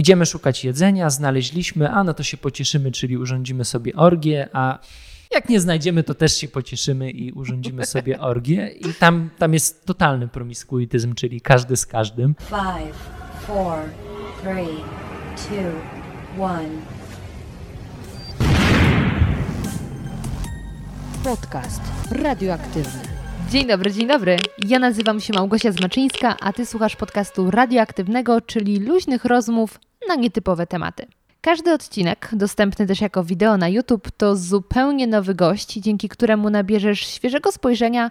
idziemy szukać jedzenia, znaleźliśmy, a no to się pocieszymy, czyli urządzimy sobie orgię, a jak nie znajdziemy, to też się pocieszymy i urządzimy sobie orgię. I tam, tam jest totalny promiskuityzm, czyli każdy z każdym. Five, four, three, two, one. Podcast radioaktywny. Dzień dobry, dzień dobry. Ja nazywam się Małgosia Zmaczyńska, a ty słuchasz podcastu radioaktywnego, czyli luźnych rozmów na nietypowe tematy. Każdy odcinek, dostępny też jako wideo na YouTube, to zupełnie nowy gość, dzięki któremu nabierzesz świeżego spojrzenia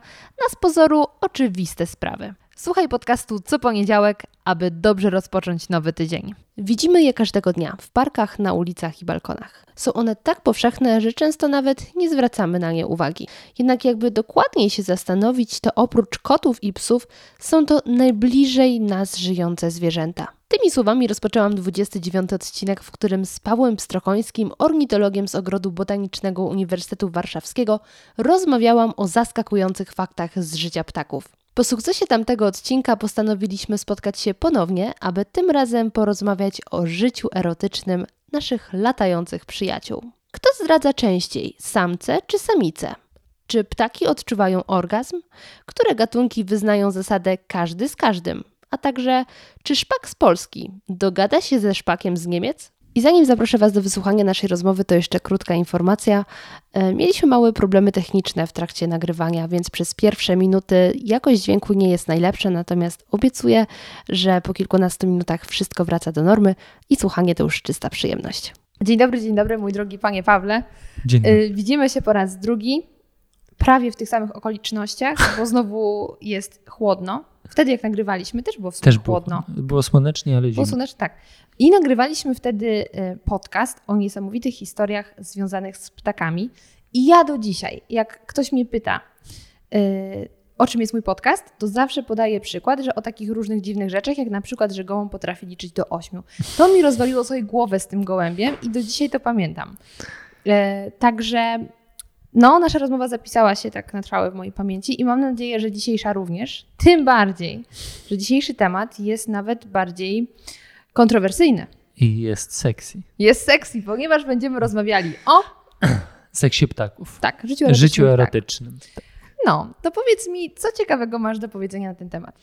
na z pozoru oczywiste sprawy. Słuchaj podcastu co poniedziałek, aby dobrze rozpocząć nowy tydzień. Widzimy je każdego dnia w parkach, na ulicach i balkonach. Są one tak powszechne, że często nawet nie zwracamy na nie uwagi. Jednak jakby dokładniej się zastanowić, to oprócz kotów i psów są to najbliżej nas żyjące zwierzęta. Tymi słowami rozpoczęłam 29 odcinek, w którym z Pawłem Strokońskim, ornitologiem z Ogrodu Botanicznego Uniwersytetu Warszawskiego, rozmawiałam o zaskakujących faktach z życia ptaków. Po sukcesie tamtego odcinka postanowiliśmy spotkać się ponownie, aby tym razem porozmawiać o życiu erotycznym naszych latających przyjaciół. Kto zdradza częściej, samce czy samice? Czy ptaki odczuwają orgazm? Które gatunki wyznają zasadę każdy z każdym? A także, czy szpak z Polski dogada się ze szpakiem z Niemiec? I zanim zaproszę Was do wysłuchania naszej rozmowy, to jeszcze krótka informacja. E, mieliśmy małe problemy techniczne w trakcie nagrywania, więc przez pierwsze minuty jakość dźwięku nie jest najlepsza, natomiast obiecuję, że po kilkunastu minutach wszystko wraca do normy i słuchanie to już czysta przyjemność. Dzień dobry, dzień dobry, mój drogi panie Pawle. Dzień dobry. Y, Widzimy się po raz drugi, prawie w tych samych okolicznościach, bo znowu jest chłodno. Wtedy jak nagrywaliśmy też było w Też było, chłodno. było słonecznie, ale Było zimno. słonecznie, tak. I nagrywaliśmy wtedy y, podcast o niesamowitych historiach związanych z ptakami. I ja do dzisiaj, jak ktoś mnie pyta, y, o czym jest mój podcast, to zawsze podaję przykład, że o takich różnych dziwnych rzeczach, jak na przykład, że gołąb potrafi liczyć do ośmiu. To mi rozwaliło sobie głowę z tym gołębiem i do dzisiaj to pamiętam. E, Także no, nasza rozmowa zapisała się tak na trwałe w mojej pamięci i mam nadzieję, że dzisiejsza również. Tym bardziej, że dzisiejszy temat jest nawet bardziej kontrowersyjny. I jest sexy. Jest sexy, ponieważ będziemy rozmawiali o Seksie ptaków. tak, życiu erotycznym. Życiu tak. erotycznym. No, to powiedz mi, co ciekawego masz do powiedzenia na ten temat?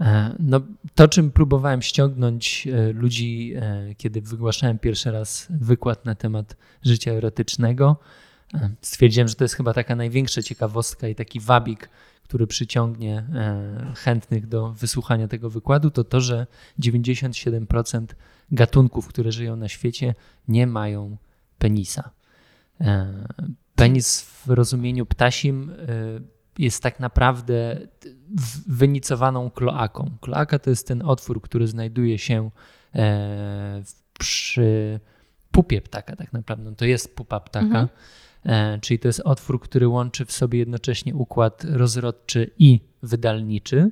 E, No, to, czym próbowałem ściągnąć e, ludzi, e, kiedy wygłaszałem pierwszy raz wykład na temat życia erotycznego, stwierdziłem, że to jest chyba taka największa ciekawostka i taki wabik, który przyciągnie e, chętnych do wysłuchania tego wykładu, to to, że 97% gatunków, które żyją na świecie, nie mają penisa. E, Penis w rozumieniu ptasim e, jest tak naprawdę wynicowaną kloaką. Kloaka to jest ten otwór, który znajduje się przy pupie ptaka, tak naprawdę. To jest pupa ptaka. Mhm. E, Czyli to jest otwór, który łączy w sobie jednocześnie układ rozrodczy i wydalniczy.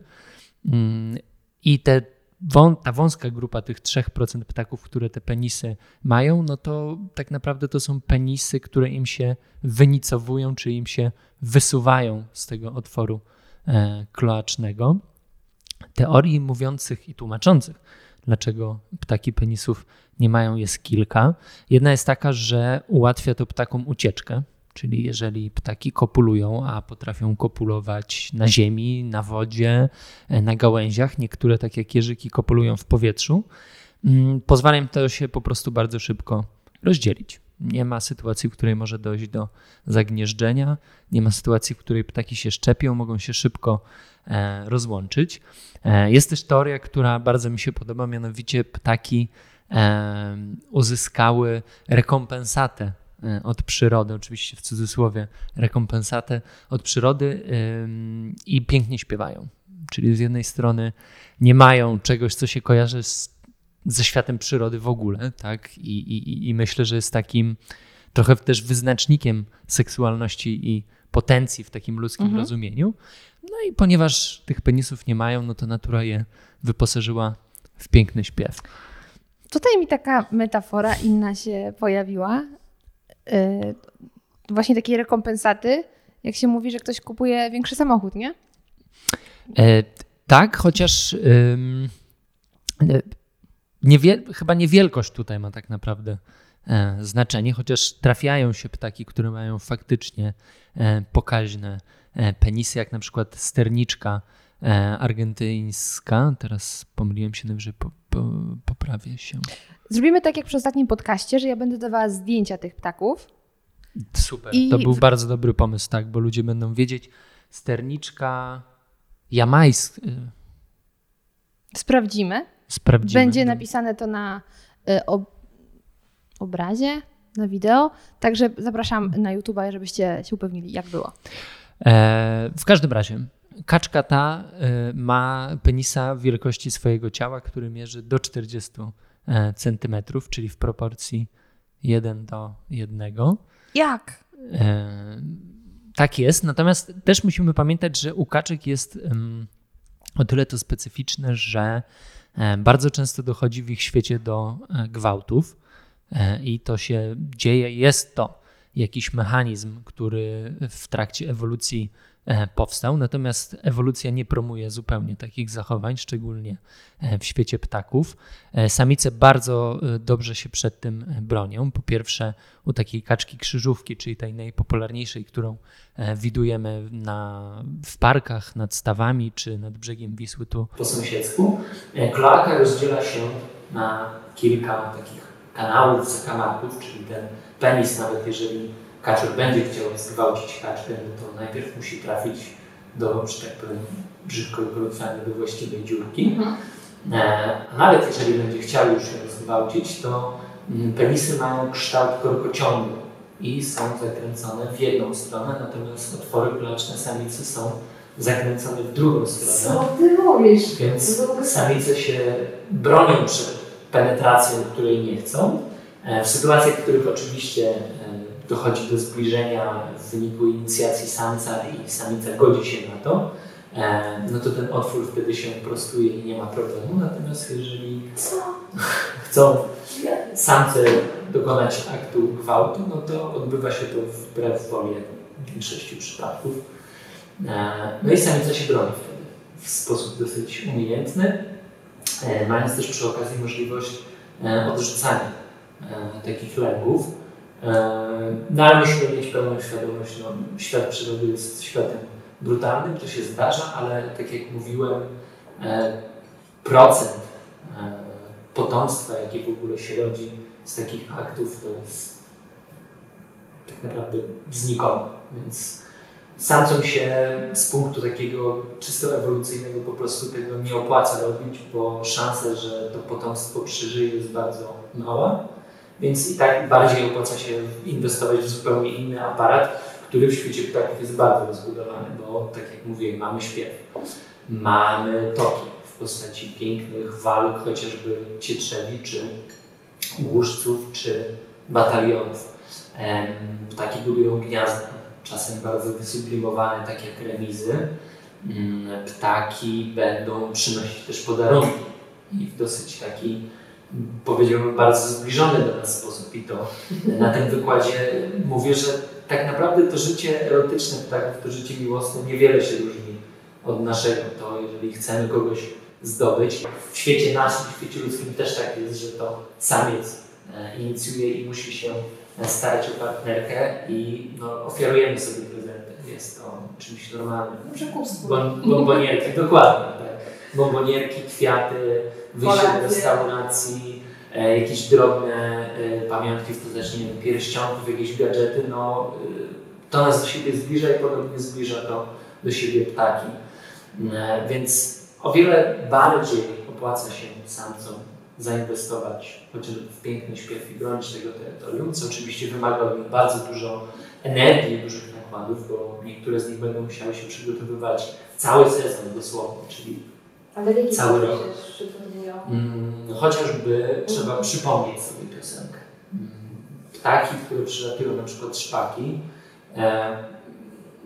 Mm, I te, ta wąska grupa tych 3% ptaków, które te penisy mają, no to tak naprawdę to są penisy, które im się wynicowują, czy im się wysuwają z tego otworu e, kloacznego. Teorii mówiących i tłumaczących, dlaczego ptaki penisów nie mają, jest kilka. Jedna jest taka, że ułatwia to ptakom ucieczkę, czyli jeżeli ptaki kopulują, a potrafią kopulować na ziemi, na wodzie, e, na gałęziach, niektóre tak jak jeżyki kopulują w powietrzu, mm, pozwala im to się po prostu bardzo szybko rozdzielić. Nie ma sytuacji, w której może dojść do zagnieżdżenia, nie ma sytuacji, w której ptaki się szczepią, mogą się szybko e, rozłączyć. E, Jest też teoria, która bardzo mi się podoba, mianowicie ptaki e, uzyskały rekompensatę od przyrody, oczywiście w cudzysłowie rekompensatę od przyrody i pięknie śpiewają. Czyli z jednej strony nie mają czegoś, co się kojarzy z, ze światem przyrody w ogóle, tak? I, i, I myślę, że jest takim trochę też wyznacznikiem seksualności i potencji w takim ludzkim Mhm. rozumieniu. No i ponieważ tych penisów nie mają, no to natura je wyposażyła w piękny śpiew. Tutaj mi taka metafora inna się pojawiła. Yy, właśnie takiej rekompensaty, jak się mówi, że ktoś kupuje większy samochód, nie? E, tak, chociaż ym, e, niewie, chyba nie wielkość tutaj ma tak naprawdę e, znaczenie, chociaż trafiają się ptaki, które mają faktycznie e, pokaźne e, penisy, jak na przykład sterniczka argentyńska. Teraz pomyliłem się, najwyżej po, po, poprawię się. Zrobimy tak jak przy ostatnim podcaście, że ja będę dawała zdjęcia tych ptaków. Super. I To był bardzo dobry pomysł, tak, bo ludzie będą wiedzieć. Sterniczka jamajska. Sprawdzimy. Sprawdzimy. Będzie napisane to na y, ob obrazie, na wideo. Także zapraszam na YouTube'a, żebyście się upewnili, jak było. E, w każdym razie, kaczka ta e, ma penisa wielkości swojego ciała, który mierzy do 40 e, centymetrów, czyli w proporcji 1 do 1. Jak? E, tak jest, natomiast też musimy pamiętać, że u kaczek jest em, o tyle to specyficzne, że bardzo często dochodzi w ich świecie do e, gwałtów e, i to się dzieje. Jest to jakiś mechanizm, który w trakcie ewolucji e, powstał, natomiast ewolucja nie promuje zupełnie takich zachowań, szczególnie e, w świecie ptaków. E, Samice bardzo e, dobrze się przed tym e, bronią. Po pierwsze, u takiej kaczki krzyżówki, czyli tej najpopularniejszej, którą e, widujemy na, w parkach nad stawami czy nad brzegiem Wisły tu po sąsiedzku. E, Kloaka rozdziela się na kilka takich kanałów, zakamarków, czyli ten penis, nawet jeżeli kaczor będzie chciał zgwałcić kaczkę, no to najpierw musi trafić do, że tak powiem, brzydko kolokwialnie, do właściwej dziurki. E, a nawet jeżeli będzie chciał już ją zgwałcić, to mm, penisy mają kształt korkociągu i są zakręcone w jedną stronę, natomiast otwory klaczne samicy są zakręcone w drugą stronę. ty mówisz? Więc samice się bronią przed penetracją, której nie chcą. E, W sytuacjach, w których oczywiście e, dochodzi do zbliżenia w wyniku inicjacji samca i samica godzi się na to, e, no to ten otwór wtedy się prostuje i nie ma problemu. Natomiast jeżeli chcą samce dokonać aktu gwałtu, no to odbywa się to wbrew woli w większości przypadków. E, No i samica się broni wtedy w sposób dosyć umiejętny, e, mając też przy okazji możliwość odrzucania takich lęków. E, No ale musimy mieć pełną świadomość, no, świat przyrody jest światem brutalnym, to się zdarza, ale tak jak mówiłem, e, procent e, potomstwa, jakie w ogóle się rodzi z takich aktów, to jest tak naprawdę znikomy. Więc samcom się z punktu takiego czysto ewolucyjnego po prostu tego nie opłaca robić, bo szansa, że to potomstwo przeżyje jest bardzo mała. Więc i tak bardziej opłaca się inwestować w zupełnie inny aparat, który w świecie ptaków jest bardzo rozbudowany, bo tak jak mówię, mamy śpiew, mamy toki w postaci pięknych walk, chociażby cietrzewi, czy głuszców, czy batalionów. Ptaki budują gniazda, czasem bardzo wysublimowane, tak jak remizy. Mm, Ptaki będą przynosić też podarunki i w dosyć taki, powiedziałbym, bardzo zbliżony do nas sposób. I to na tym wykładzie mówię, że tak naprawdę to życie erotyczne ptaków, to życie miłosne niewiele się różni od naszego. To jeżeli chcemy kogoś zdobyć, w świecie naszym, w świecie ludzkim też tak jest, że to samiec e, inicjuje i musi się starać o partnerkę i no, ofiarujemy sobie prezenty. Jest to czymś normalnym. Przekupstwo. Bon, bombonierki, dokładnie. Tak. Bombonierki, kwiaty, wyjście do restauracji, e, jakieś drobne e, pamiątki w postaci nie wiem, pierścionków, jakieś gadżety. No, e, to nas do siebie zbliża i podobnie zbliża to do siebie ptaki. E, więc o wiele bardziej opłaca się samcom zainwestować chociażby w piękny śpiew i bronić tego terytorium, co oczywiście wymaga od nich bardzo dużo energii, dużych nakładów, bo niektóre z nich będą musiały się przygotowywać cały sezon dosłownie, czyli Ale w jaki Cały rok. mm, chociażby trzeba przypomnieć sobie piosenkę. Mm, Ptaki, które przylatują, na przykład szpaki, e,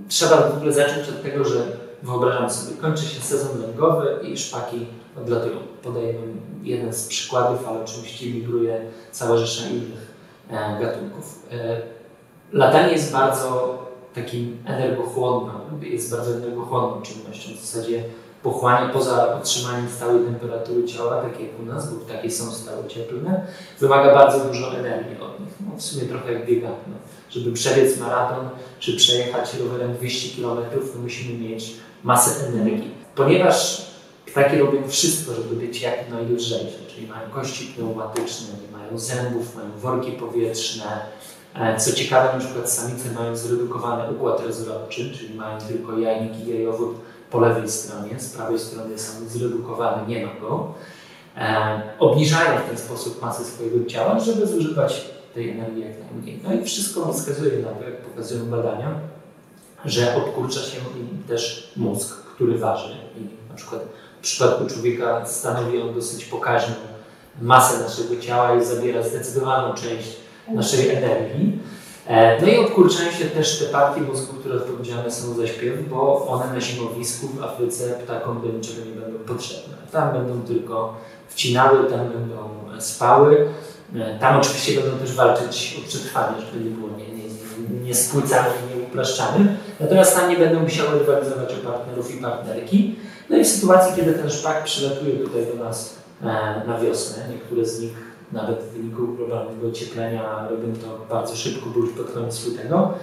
trzeba w ogóle zacząć od tego, że wyobrażam sobie, kończy się sezon lęgowy i szpaki odlatują. Podaję jeden z przykładów, ale oczywiście migruje cała rzesza innych e, gatunków. E, latanie jest bardzo takim energochłonną, jest bardzo energochłonną czynnością. W zasadzie pochłania poza utrzymaniem stałej temperatury ciała, tak jak u nas, bo takie są stałe cieplne, wymaga bardzo dużo energii od nich. No, w sumie trochę jak bieganie. No. Żeby przebiec maraton czy przejechać rowerem 200 km, musimy mieć masę energii. Ponieważ ptaki robią wszystko, żeby być jak najlżejsze, czyli mają kości pneumatyczne, nie mają zębów, mają worki powietrzne. E, co ciekawe, na przykład samice mają zredukowany układ rozrodczy, czyli mają tylko jajnik i jajowód po lewej stronie, z prawej strony są zredukowany, nie ma go. E, obniżają w ten sposób masę swojego ciała, żeby zużywać tej energii jak najmniej. No i wszystko wskazuje na to, jak pokazują badania, że odkurcza się im też mózg, który waży. I na przykład w przypadku człowieka stanowi on dosyć pokaźną masę naszego ciała i zabiera zdecydowaną część naszej energii. E, no i odkurczają się też te partie mózgu, które odpowiedzialne są za śpiew, bo one na zimowisku w Afryce ptakom do niczego nie będą potrzebne. Tam będą tylko wcinały, tam będą spały. E, tam oczywiście będą też walczyć o przetrwanie, żeby nie było nie, nie, nie spłycane, nie. Natomiast tam nie będą musiały rywalizować o partnerów i partnerki. No i w sytuacji, kiedy ten szpak przylatuje tutaj do nas e, na wiosnę, niektóre z nich nawet w wyniku globalnego ocieplenia robią to bardzo szybko, bo już pod koniec lutego,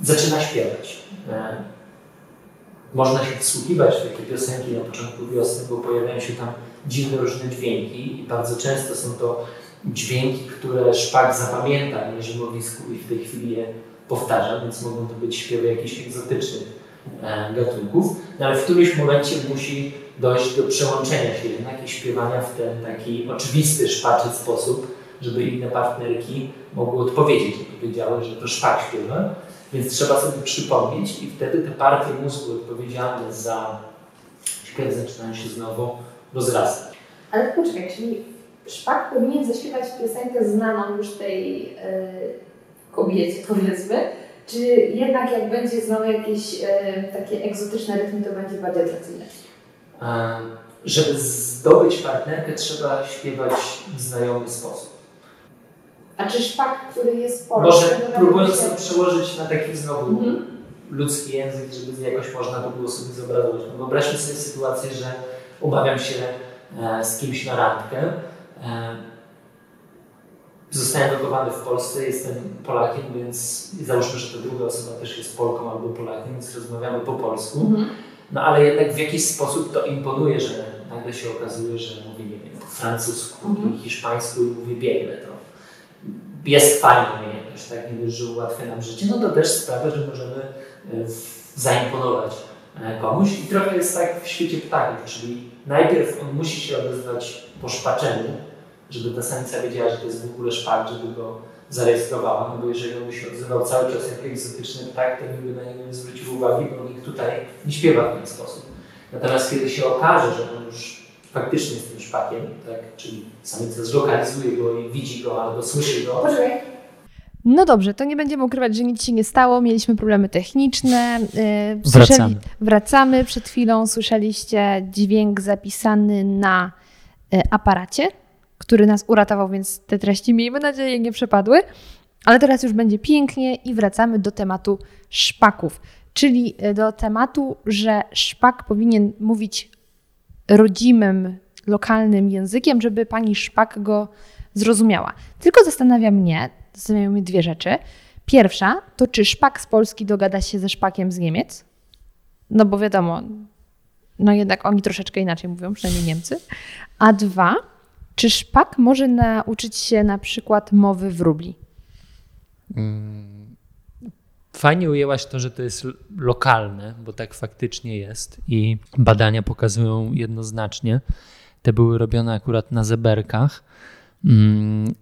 zaczyna śpiewać. E, można się wsłuchiwać w takie piosenki na początku wiosny, bo pojawiają się tam dziwne różne dźwięki i bardzo często są to dźwięki, które szpak zapamięta na zimowisku i w tej chwili je powtarza, więc mogą to być śpiewy jakichś egzotycznych e, gatunków, no ale w którymś momencie musi dojść do przełączenia się jednak i śpiewania w ten taki oczywisty, szpaczy sposób, żeby inne partnerki mogły odpowiedzieć powiedziały, że to szpak śpiewa. Więc trzeba sobie przypomnieć i wtedy te partie mózgu odpowiedzialne za śpiew zaczynają się znowu rozrastać. Ale poczekaj, czyli szpak powinien zaśpiewać piosenkę znaną już tej yy, kobiecie, powiedzmy, czy jednak jak będzie znowu jakieś yy, takie egzotyczne rytmy, to będzie bardziej atrakcyjne? Żeby zdobyć partnerkę, trzeba śpiewać w znajomy sposób. A czy szpak, który jest polski? Może próbując to przełożyć na taki znowu mhm. ludzki język, żeby jakoś można to było sobie zobrazować. No wyobraźmy sobie sytuację, że umawiam się e, z kimś na randkę. E, zostałem wychowany w Polsce, jestem Polakiem, więc załóżmy, że ta druga osoba też jest Polką albo Polakiem, więc rozmawiamy po polsku. Mhm. No ale jednak w jakiś sposób to imponuje, że nagle się okazuje, że mówi, nie wiem, po francusku mm. i hiszpańsku i mówi biegle. To jest fajna umiejętność, tak? Nie dość, że ułatwia nam życie, no to też sprawia, że możemy e, zaimponować e, komuś. I trochę jest tak w świecie ptaków, czyli najpierw on musi się odezwać po szpaczeniu, żeby ta samica wiedziała, że to jest w ogóle szpak, żeby go zarejestrowała, no bo jeżeli on by się odzywał cały czas jak egzotyczny ptak, to nikt by na niego nie zwrócił uwagi, bo nikt tutaj nie śpiewa w ten sposób. Natomiast kiedy się okaże, że on już faktycznie jest tym szpakiem, tak, czyli samica zlokalizuje go i widzi go albo słyszy go. No dobrze, to nie będziemy ukrywać, że nic się nie stało. Mieliśmy problemy techniczne. Yy, wracamy. Wracamy. Przed chwilą słyszeliście dźwięk zapisany na y, aparacie który nas uratował, więc te treści, miejmy nadzieję, nie przepadły. Ale teraz już będzie pięknie i wracamy do tematu szpaków, czyli e, do tematu, że szpak powinien mówić rodzimym, lokalnym językiem, żeby pani szpak go zrozumiała. Tylko zastanawia mnie, zastanawiają mnie dwie rzeczy. Pierwsza to, czy szpak z Polski dogada się ze szpakiem z Niemiec? No bo wiadomo, no jednak oni troszeczkę inaczej mówią, przynajmniej Niemcy. A dwa, czy szpak może nauczyć się na przykład mowy wróbli? Mm, fajnie ujęłaś to, że to jest lokalne, bo tak faktycznie jest i badania pokazują jednoznacznie. Te były robione akurat na zeberkach, mm,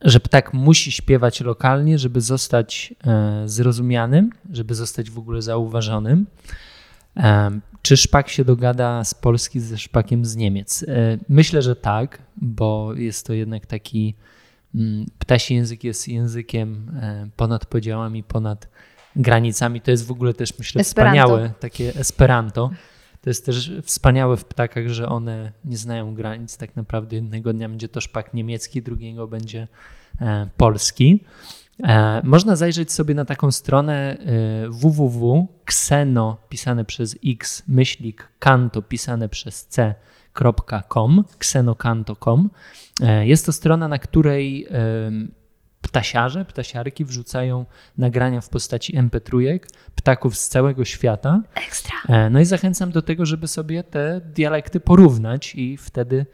że ptak musi śpiewać lokalnie, żeby zostać e, zrozumianym, żeby zostać w ogóle zauważonym. Czy szpak się dogada z Polski ze szpakiem z Niemiec? E, myślę, że tak, bo jest to jednak taki. Mm, ptasi język jest językiem e, ponad podziałami, ponad granicami. To jest w ogóle też, myślę, Esperanto. wspaniałe, takie Esperanto. To jest też wspaniałe w ptakach, że one nie znają granic. Tak naprawdę jednego dnia będzie to szpak niemiecki, drugiego będzie e, polski. E, można zajrzeć sobie na taką stronę e, www.xeno pisane przez x myślik kanto pisane przez c.com xenokanto.com. E, jest to strona, na której ptasiarze, ptasiarki wrzucają nagrania w postaci MP3 ptaków z całego świata. Ekstra. No i zachęcam do tego, żeby sobie te dialekty porównać i wtedy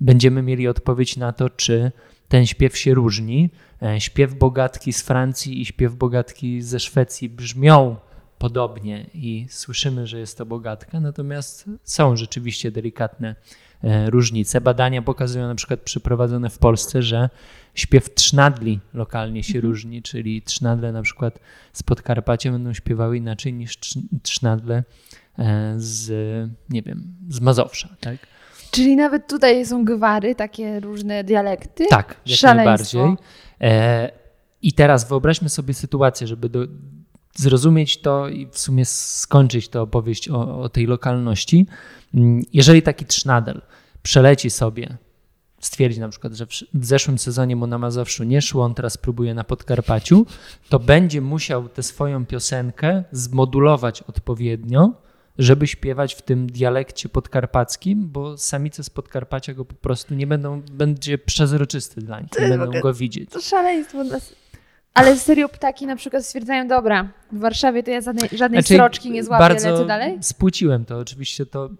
będziemy mieli odpowiedź na to, czy ten śpiew się różni. E, śpiew bogatki z Francji i śpiew bogatki ze Szwecji brzmią podobnie i słyszymy, że jest to bogatka, natomiast są rzeczywiście delikatne e, różnice. Badania pokazują na przykład przeprowadzone w Polsce, że śpiew trznadli lokalnie się mhm. różni, czyli trznadle na przykład z Podkarpacia będą śpiewały inaczej niż trznadle e, z, nie wiem, z Mazowsza, tak? Czyli nawet tutaj są gwary, takie różne dialekty? Tak, jak Szaleństwo. najbardziej. E, I teraz wyobraźmy sobie sytuację, żeby do, zrozumieć to i w sumie skończyć tę opowieść o, o tej lokalności. Mm, jeżeli taki trznadel przeleci sobie, stwierdzi na przykład, że w zeszłym sezonie mu na Mazowszu nie szło, on teraz próbuje na Podkarpaciu, to będzie musiał tę swoją piosenkę zmodulować odpowiednio, żeby śpiewać w tym dialekcie podkarpackim, bo samice z Podkarpacia go po prostu nie będą, będzie przezroczysty dla nich, nie będą go widzieć. To szaleństwo. Ale serio ptaki na przykład stwierdzają, dobra, w Warszawie to ja żadnej, żadnej znaczy, sroczki nie złapię, bardzo lecę dalej? spłuciłem to, oczywiście to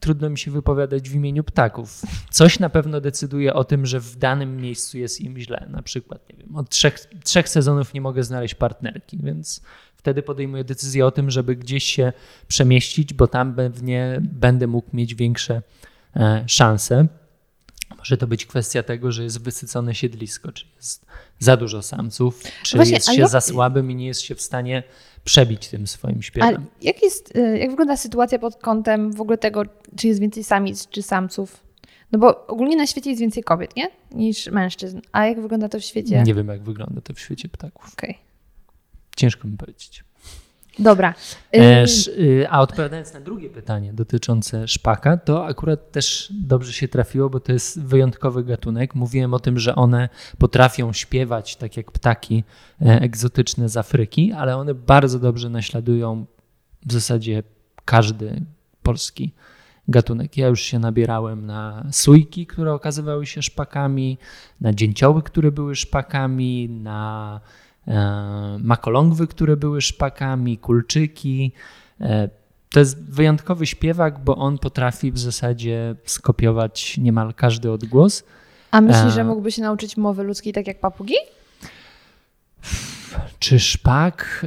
trudno mi się wypowiadać w imieniu ptaków. Coś na pewno decyduje o tym, że w danym miejscu jest im źle. Na przykład, nie wiem, od trzech, trzech sezonów nie mogę znaleźć partnerki, więc wtedy podejmuję decyzję o tym, żeby gdzieś się przemieścić, bo tam pewnie będę mógł mieć większe e, szanse. Może to być kwestia tego, że jest wysycone siedlisko, czy jest za dużo samców, czy Właśnie, jest się jak... za słabym i nie jest się w stanie przebić tym swoim śpiewem. A jak, jest, e, jak wygląda sytuacja pod kątem w ogóle tego, czy jest więcej samic, czy samców? No bo ogólnie na świecie jest więcej kobiet, nie? Niż mężczyzn. A jak wygląda to w świecie? Nie wiem, jak wygląda to w świecie ptaków. Okay. Ciężko mi powiedzieć. Dobra. E, y, a odpowiadając na drugie pytanie dotyczące szpaka, to akurat też dobrze się trafiło, bo to jest wyjątkowy gatunek. Mówiłem o tym, że one potrafią śpiewać tak jak ptaki e, egzotyczne z Afryki, ale one bardzo dobrze naśladują w zasadzie każdy polski gatunek. Ja już się nabierałem na sójki, które okazywały się szpakami, na dzięcioły, które były szpakami, na makolągwy, które były szpakami, kulczyki. E, to jest wyjątkowy śpiewak, bo on potrafi w zasadzie skopiować niemal każdy odgłos. A myślisz, e, że mógłby się nauczyć mowy ludzkiej tak jak papugi? Czy szpak?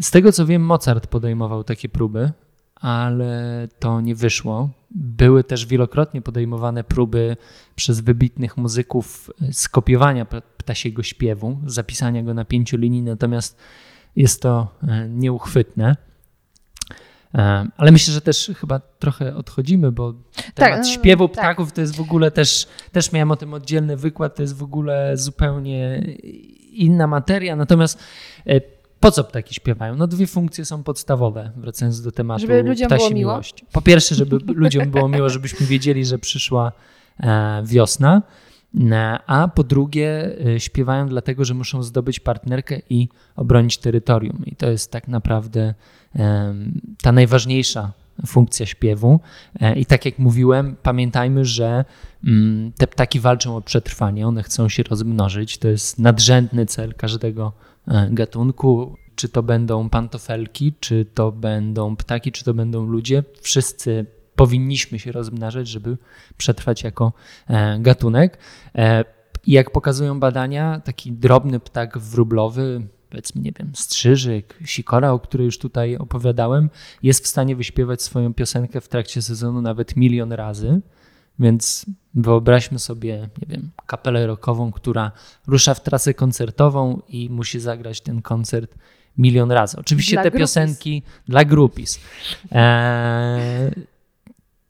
Z tego co wiem, Mozart podejmował takie próby, ale to nie wyszło. Były też wielokrotnie podejmowane próby przez wybitnych muzyków skopiowania ptasiego śpiewu, zapisania go na pięciu linii, natomiast jest to e, nieuchwytne. E, ale myślę, że też chyba trochę odchodzimy, bo temat tak, no, śpiewu tak. ptaków to jest w ogóle też, też miałem o tym oddzielny wykład, to jest w ogóle zupełnie inna materia. Natomiast e, po co ptaki śpiewają? No dwie funkcje są podstawowe, wracając do tematu żeby ludziom było miło. Po pierwsze, żeby ludziom było miło, żebyśmy wiedzieli, że przyszła wiosna. E, a po drugie e, śpiewają dlatego, że muszą zdobyć partnerkę i obronić terytorium. I to jest tak naprawdę ta najważniejsza funkcja śpiewu. E, I tak jak mówiłem, pamiętajmy, że mm, te ptaki walczą o przetrwanie, one chcą się rozmnożyć. To jest nadrzędny cel każdego gatunku. Czy to będą pantofelki, czy to będą ptaki, czy to będą ludzie, wszyscy powinniśmy się rozmnażać, żeby przetrwać jako e, gatunek. E, I jak pokazują badania, taki drobny ptak wróblowy, powiedzmy, nie wiem, strzyżyk, sikora, o której już tutaj opowiadałem, jest w stanie wyśpiewać swoją piosenkę w trakcie sezonu nawet milion razy. Więc wyobraźmy sobie, nie wiem, kapelę rockową, która rusza w trasę koncertową i musi zagrać ten koncert milion razy. Oczywiście dla te grupis. piosenki dla grupis. Eee,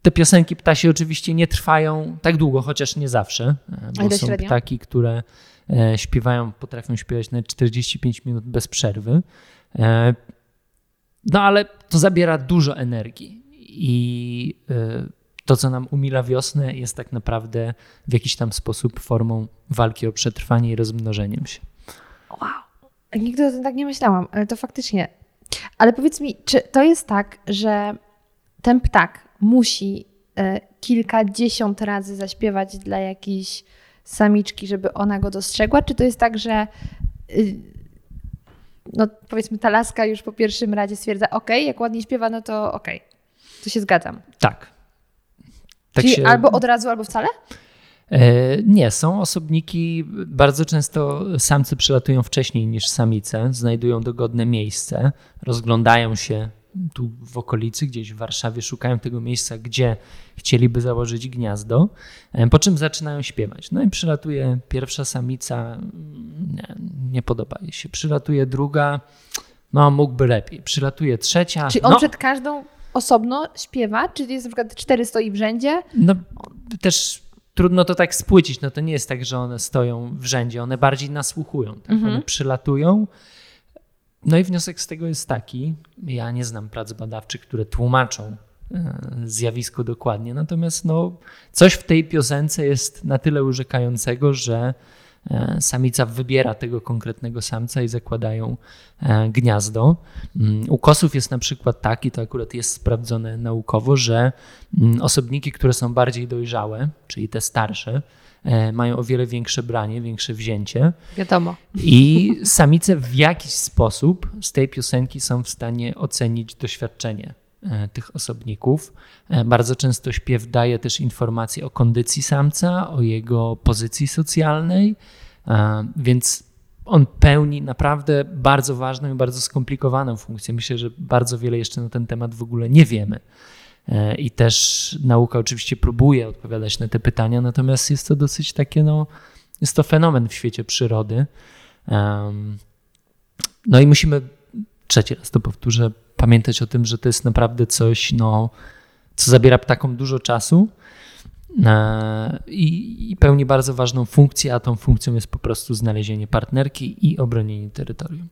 te piosenki ptasi oczywiście nie trwają tak długo, chociaż nie zawsze, e, bo są średnio? ptaki, które e, śpiewają, potrafią śpiewać na 45 minut bez przerwy. E, no ale to zabiera dużo energii i to, co nam umila wiosnę, jest tak naprawdę w jakiś tam sposób formą walki o przetrwanie i rozmnożeniem się. Nigdy o tym tak nie myślałam, ale to faktycznie. Ale powiedz mi, czy to jest tak, że ten ptak musi e, kilkadziesiąt razy zaśpiewać dla jakiejś samiczki, żeby ona go dostrzegła? Czy to jest tak, że y, no powiedzmy ta laska już po pierwszym razie stwierdza, ok, jak ładnie śpiewa, no to ok, to się zgadzam. Tak. tak Czyli się- albo od razu, albo wcale? E, Nie, są osobniki, bardzo często samcy przylatują wcześniej niż samice, znajdują dogodne miejsce, rozglądają się tu w okolicy, gdzieś w Warszawie, szukają tego miejsca, gdzie chcieliby założyć gniazdo, e, po czym zaczynają śpiewać. No i przylatuje pierwsza samica, nie, nie podoba jej się, przylatuje druga, no mógłby lepiej, przylatuje trzecia, Czy on no, przed każdą osobno śpiewa? Czy jest na przykład cztery stoi w rzędzie? No też trudno to tak spłycić. No to nie jest tak, że one stoją w rzędzie, one bardziej nasłuchują. Tak? Mhm. One przylatują. No i wniosek z tego jest taki, ja nie znam prac badawczych, które tłumaczą e, zjawisko dokładnie, natomiast no, coś w tej piosence jest na tyle urzekającego, że e, samica wybiera tego konkretnego samca i zakładają e, gniazdo. Mm, U kosów jest na przykład tak, i to akurat jest sprawdzone naukowo, że mm, osobniki, które są bardziej dojrzałe, czyli te starsze, mają o wiele większe branie, większe wzięcie. Wiadomo. I samice w jakiś sposób z tej piosenki są w stanie ocenić doświadczenie e, tych osobników. E, Bardzo często śpiew daje też informacje o kondycji samca, o jego pozycji socjalnej, e, więc on pełni naprawdę bardzo ważną i bardzo skomplikowaną funkcję. Myślę, że bardzo wiele jeszcze na ten temat w ogóle nie wiemy. E, I też nauka oczywiście próbuje odpowiadać na te pytania, natomiast jest to dosyć takie, no, jest to fenomen w świecie przyrody. No i musimy, trzeci raz to powtórzę, pamiętać o tym, że to jest naprawdę coś, no, co zabiera ptakom dużo czasu e, i, i pełni bardzo ważną funkcję, a tą funkcją jest po prostu znalezienie partnerki i obronienie terytorium.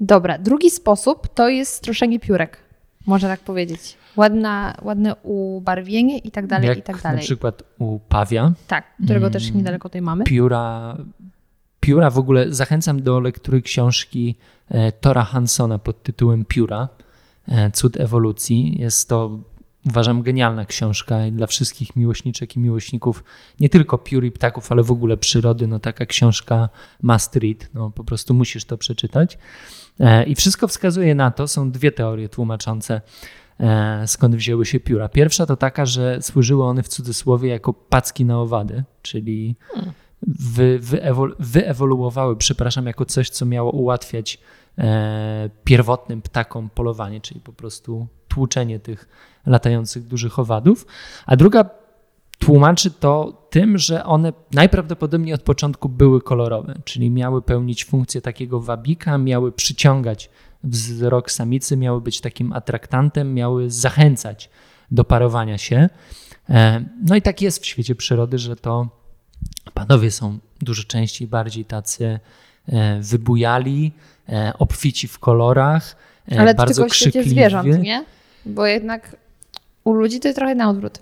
Dobra, drugi sposób to jest stroszenie piórek. Można tak powiedzieć. Ładna, ładne ubarwienie i tak dalej, Jak i tak na dalej. przykład u pawia, Tak, którego Mm. też niedaleko tutaj mamy. pióra, pióra w ogóle zachęcam do lektury książki e, Tora Hansona pod tytułem Pióra, e, Cud ewolucji. Jest to, uważam, genialna książka dla wszystkich miłośniczek i miłośników nie tylko piór i ptaków, ale w ogóle przyrody. No taka książka must read, no po prostu musisz to przeczytać. E, I wszystko wskazuje na to, są dwie teorie tłumaczące skąd wzięły się pióra. Pierwsza to taka, że służyły one w cudzysłowie jako packi na owady, czyli wy, wyewol, wyewoluowały, przepraszam, jako coś, co miało ułatwiać e, pierwotnym ptakom polowanie, czyli po prostu tłuczenie tych latających dużych owadów. A druga tłumaczy to tym, że one najprawdopodobniej od początku były kolorowe, czyli miały pełnić funkcję takiego wabika, miały przyciągać wzrok samicy, miały być takim atraktantem, miały zachęcać do parowania się. E, No i tak jest w świecie przyrody, że to panowie są dużo częściej bardziej tacy e, wybujali, e, obfici w kolorach, Ale bardzo tylko krzykliwi. zwierząt, nie? Bo jednak u ludzi to jest trochę na odwrót.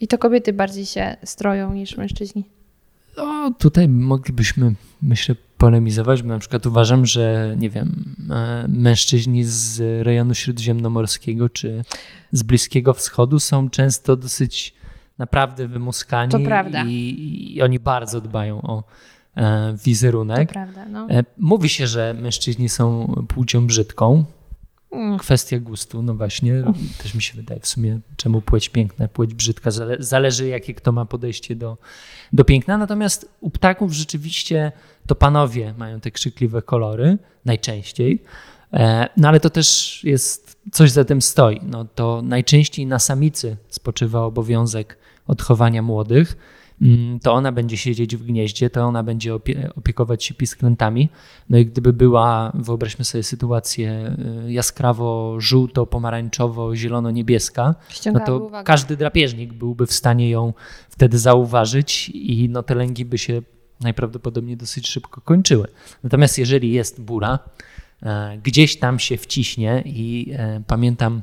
I to kobiety bardziej się stroją niż mężczyźni. No, tutaj moglibyśmy, myślę, polemizować, bo na przykład uważam, że nie wiem, e, mężczyźni z rejonu śródziemnomorskiego czy z Bliskiego Wschodu są często dosyć naprawdę wymuskani To prawda. I, i oni bardzo dbają o e, wizerunek. prawda, no. E, Mówi się, że mężczyźni są płcią brzydką. Kwestia gustu, no właśnie, też mi się wydaje w sumie, czemu płeć piękna, płeć brzydka, zale, zależy jakie kto ma podejście do, do piękna. Natomiast u ptaków rzeczywiście to panowie mają te krzykliwe kolory, najczęściej. E, No ale to też jest, coś za tym stoi. No to najczęściej na samicy spoczywa obowiązek odchowania młodych. Mm, To ona będzie siedzieć w gnieździe, to ona będzie opie- opiekować się pisklętami. No i gdyby była, wyobraźmy sobie sytuację y, jaskrawo żółto, pomarańczowo, zielono-niebieska, no Ściągały to uwagę. każdy drapieżnik byłby w stanie ją wtedy zauważyć i no te lęgi by się najprawdopodobniej dosyć szybko kończyły. Natomiast jeżeli jest bura, e, gdzieś tam się wciśnie i e, pamiętam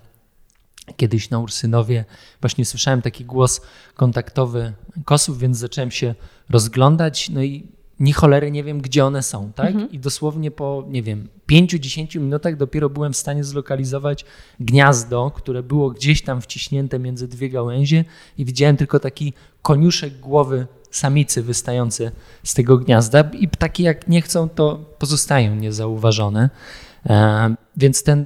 kiedyś na Ursynowie właśnie słyszałem taki głos kontaktowy kosów, więc zacząłem się rozglądać, no i ni cholery nie wiem, gdzie one są, tak? Mhm. I dosłownie po, nie wiem, 5-10 minutach dopiero byłem w stanie zlokalizować gniazdo, które było gdzieś tam wciśnięte między dwie gałęzie i widziałem tylko taki koniuszek głowy samicy wystający z tego gniazda i ptaki jak nie chcą, to pozostają niezauważone. E, więc ten,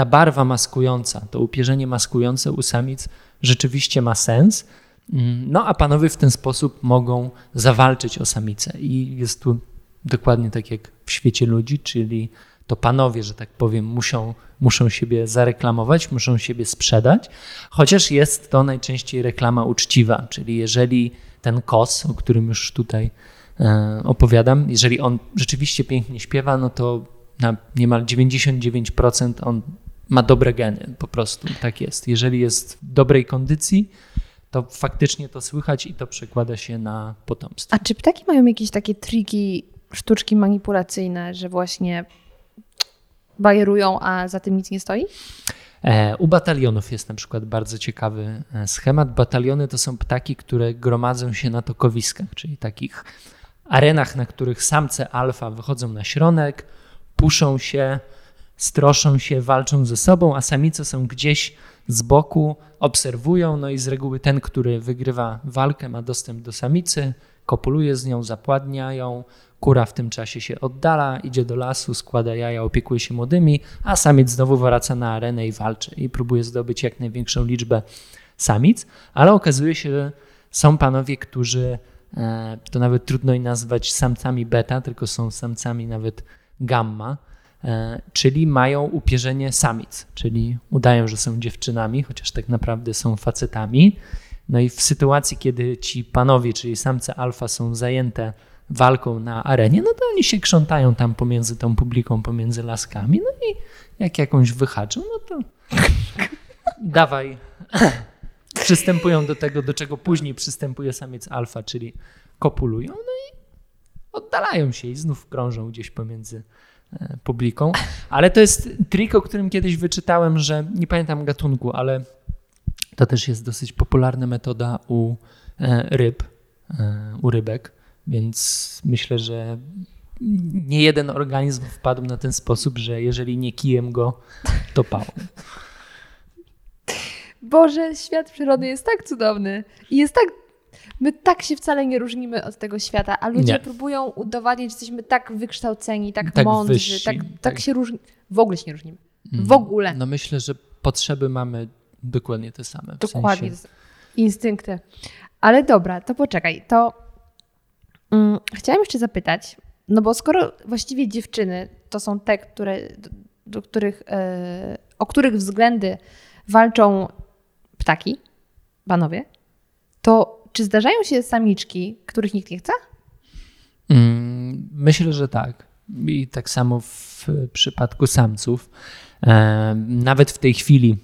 ta barwa maskująca, to upierzenie maskujące u samic rzeczywiście ma sens. Mm, No a panowie w ten sposób mogą zawalczyć o samicę i jest tu dokładnie tak jak w świecie ludzi, czyli to panowie, że tak powiem, muszą, muszą siebie zareklamować, muszą siebie sprzedać, chociaż jest to najczęściej reklama uczciwa, czyli jeżeli ten kos, o którym już tutaj e, opowiadam, jeżeli on rzeczywiście pięknie śpiewa, no to na niemal 99% on ma dobre geny, po prostu tak jest. Jeżeli jest w dobrej kondycji, to faktycznie to słychać i to przekłada się na potomstwo. A czy ptaki mają jakieś takie triki, sztuczki manipulacyjne, że właśnie bajerują, a za tym nic nie stoi? E, U batalionów jest na przykład bardzo ciekawy e, schemat. Bataliony to są ptaki, które gromadzą się na tokowiskach, czyli takich arenach, na których samce alfa wychodzą na środek, puszą się, stroszą się, walczą ze sobą, a samice są gdzieś z boku, obserwują, no i z reguły ten, który wygrywa walkę, ma dostęp do samicy, kopuluje z nią, zapładnia ją, kura w tym czasie się oddala, idzie do lasu, składa jaja, opiekuje się młodymi, a samiec znowu wraca na arenę i walczy i próbuje zdobyć jak największą liczbę samic, ale okazuje się, że są panowie, którzy e, to nawet trudno ich nazwać samcami beta, tylko są samcami nawet gamma, czyli mają upierzenie samic, czyli udają, że są dziewczynami, chociaż tak naprawdę są facetami. No i w sytuacji, kiedy ci panowie, czyli samce alfa są zajęte walką na arenie, no to oni się krzątają tam pomiędzy tą publiką, pomiędzy laskami, no i jak jakąś wyhaczą, no to dawaj. Przystępują do tego, do czego później przystępuje samiec alfa, czyli kopulują, no i oddalają się i znów krążą gdzieś pomiędzy e, publiką. Ale to jest trik, o którym kiedyś wyczytałem, że nie pamiętam gatunku, ale to też jest dosyć popularna metoda u e, ryb, e, u rybek, więc myślę, że nie jeden organizm wpadł na ten sposób, że jeżeli nie kijem go, to pałą. Boże, świat przyrody jest tak cudowny i jest tak. My tak się wcale nie różnimy od tego świata, a ludzie Nie. próbują udowadniać, że jesteśmy tak wykształceni, tak, Tak mądrzy, wyżsi, tak, tak. tak. się różni. W ogóle się nie różnimy. Mm. W ogóle. No myślę, że potrzeby mamy dokładnie te same. Dokładnie. Sensie, Instynkty. Ale dobra, to poczekaj. To mm, chciałam jeszcze zapytać, no bo skoro właściwie dziewczyny to są te, które, do, do których, e, o których względy walczą ptaki, panowie, to czy zdarzają się samiczki, których nikt nie chce? Mm, Myślę, że tak. I tak samo w przypadku samców. E, Nawet w tej chwili,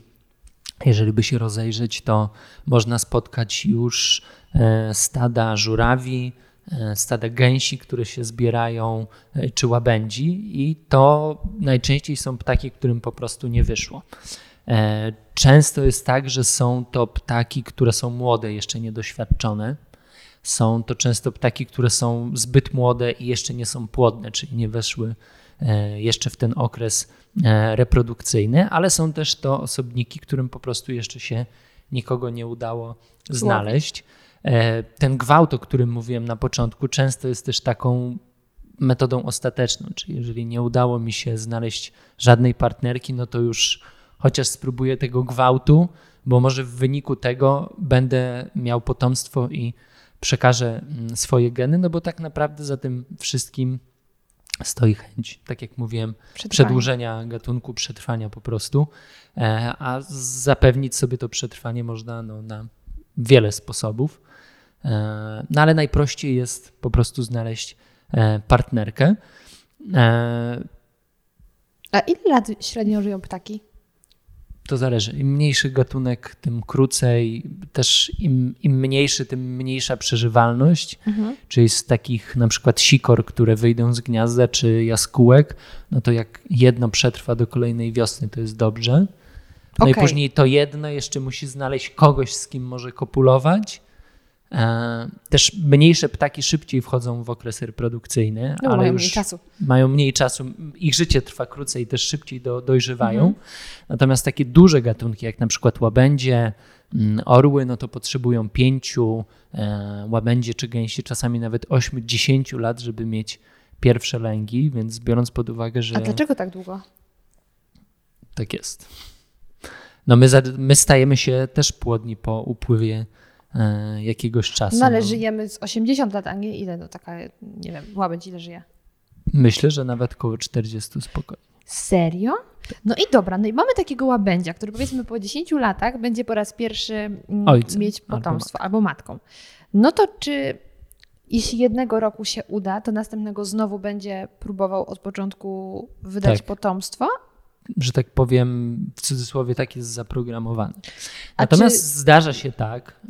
jeżeli by się rozejrzeć, to można spotkać już e, stada żurawi, e, stada gęsi, które się zbierają, czy łabędzi, i to najczęściej są ptaki, którym po prostu nie wyszło. E, Często jest tak, że są to ptaki, które są młode, jeszcze niedoświadczone. Są to często ptaki, które są zbyt młode i jeszcze nie są płodne, czyli nie weszły e, jeszcze w ten okres e, reprodukcyjny, ale są też to osobniki, którym po prostu jeszcze się nikogo nie udało znaleźć. Ten gwałt, o którym mówiłem na początku, często jest też taką metodą ostateczną, czyli jeżeli nie udało mi się znaleźć żadnej partnerki, no to już chociaż spróbuję tego gwałtu, bo może w wyniku tego będę miał potomstwo i przekażę mm, swoje geny, no bo tak naprawdę za tym wszystkim stoi chęć, tak jak mówiłem, Przetrwanie. przedłużenia gatunku, przetrwania po prostu, E, a zapewnić sobie to przetrwanie można no, na wiele sposobów. E, No ale najprościej jest po prostu znaleźć e, partnerkę. A ile lat średnio żyją ptaki? To zależy. Im mniejszy gatunek, tym krócej. Też im, im mniejszy, tym mniejsza przeżywalność. Czyli z takich na przykład sikor, które wyjdą z gniazda, czy jaskółek, no to jak jedno przetrwa do kolejnej wiosny, to jest dobrze. No i Okej. później to jedno jeszcze musi znaleźć kogoś, z kim może kopulować. E, też mniejsze ptaki szybciej wchodzą w okres reprodukcyjny, No, ale mają już mniej czasu. mają mniej czasu. Ich życie trwa krócej i też szybciej do, dojrzewają. Mhm. Natomiast takie duże gatunki, jak na przykład łabędzie, mm, orły, no to potrzebują pięciu, e, łabędzie czy gęsi czasami nawet 8-10 lat, żeby mieć pierwsze lęgi, więc biorąc pod uwagę, że A dlaczego tak długo? tak jest. No my, my stajemy się też płodni po upływie jakiegoś czasu. No ale no. żyjemy z 80 lat, a nie ile no taka, nie wiem, łabędź ile żyje. Myślę, że nawet koło 40 spokojnie. Serio? No i dobra, no i mamy takiego łabędzia, który powiedzmy po 10 latach będzie po raz pierwszy mm, Ojcem mieć albo potomstwo albo matką. No to czy jeśli jednego roku się uda, to następnego znowu będzie próbował od początku wydać Tak. potomstwo? Że tak powiem, w cudzysłowie tak jest zaprogramowany. Natomiast czy- zdarza się tak,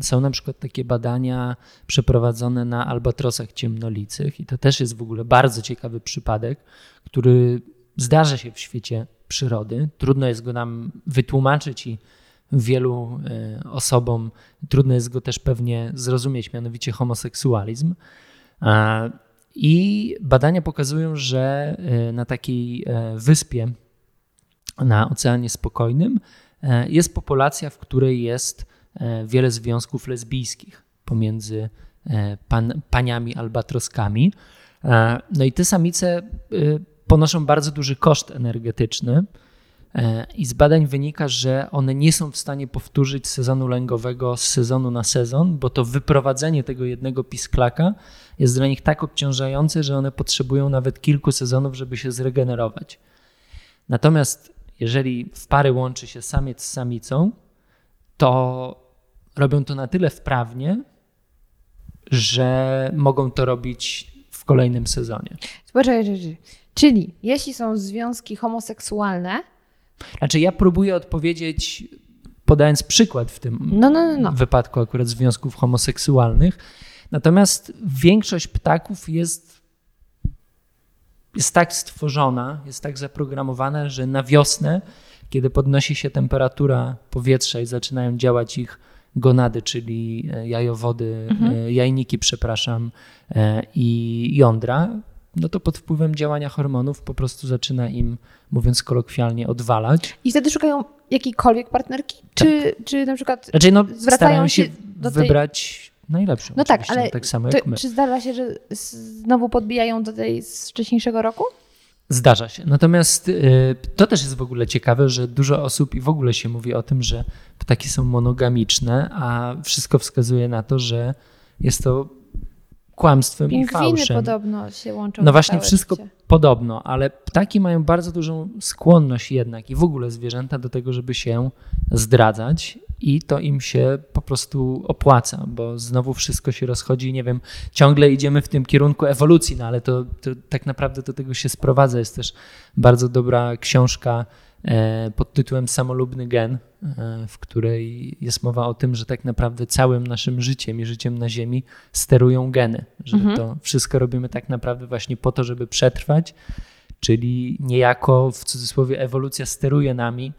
są na przykład takie badania przeprowadzone na albatrosach ciemnolicych i to też jest w ogóle bardzo ciekawy przypadek, który zdarza się w świecie przyrody. Trudno jest go nam wytłumaczyć i wielu e, osobom trudno jest go też pewnie zrozumieć, mianowicie homoseksualizm. I badania pokazują, że e, na takiej e, wyspie na Oceanie Spokojnym e, jest populacja, w której jest wiele związków lesbijskich pomiędzy pan, paniami albatroskami. No i te samice ponoszą bardzo duży koszt energetyczny. E, I z badań wynika, że one nie są w stanie powtórzyć sezonu lęgowego z sezonu na sezon, bo to wyprowadzenie tego jednego pisklaka jest dla nich tak obciążające, że one potrzebują nawet kilku sezonów, żeby się zregenerować. Natomiast jeżeli w pary łączy się samiec z samicą, to robią to na tyle wprawnie, że mogą to robić w kolejnym sezonie. Czekaj. Czyli jeśli są związki homoseksualne, Znaczy, ja próbuję odpowiedzieć, podając przykład w tym no, no, no, no. wypadku akurat związków homoseksualnych. Natomiast większość ptaków jest, jest tak stworzona, jest tak zaprogramowana, że na wiosnę, kiedy podnosi się temperatura powietrza i zaczynają działać ich gonady, czyli e, jajowody, e, jajniki, przepraszam, e, i jądra, no to pod wpływem działania hormonów po prostu zaczyna im, mówiąc kolokwialnie, odwalać. I wtedy szukają jakiejkolwiek partnerki? Czy, czy na przykład. Znaczy, no, Zwracają starają się się do tej- wybrać najlepszą. No tak, oczywiście, ale no, tak samo To, jak my. czy zdarza się, że znowu podbijają do tej z wcześniejszego roku? Zdarza się. Natomiast y, to też jest w ogóle ciekawe, że dużo osób i w ogóle się mówi o tym, że ptaki są monogamiczne, a wszystko wskazuje na to, że jest to kłamstwem i Pingwiny fałszem. podobno się łączą. No właśnie, wszystko życie. podobno, ale ptaki mają bardzo dużą skłonność jednak i w ogóle zwierzęta do tego, żeby się zdradzać i to im się po prostu opłaca, bo znowu wszystko się rozchodzi, nie wiem, ciągle idziemy w tym kierunku ewolucji, no ale to, to tak naprawdę do tego się sprowadza. Jest też bardzo dobra książka pod tytułem Samolubny gen, e, w której jest mowa o tym, że tak naprawdę całym naszym życiem i życiem na Ziemi sterują geny, że Mhm. to wszystko robimy tak naprawdę właśnie po to, żeby przetrwać, czyli niejako w cudzysłowie ewolucja steruje nami,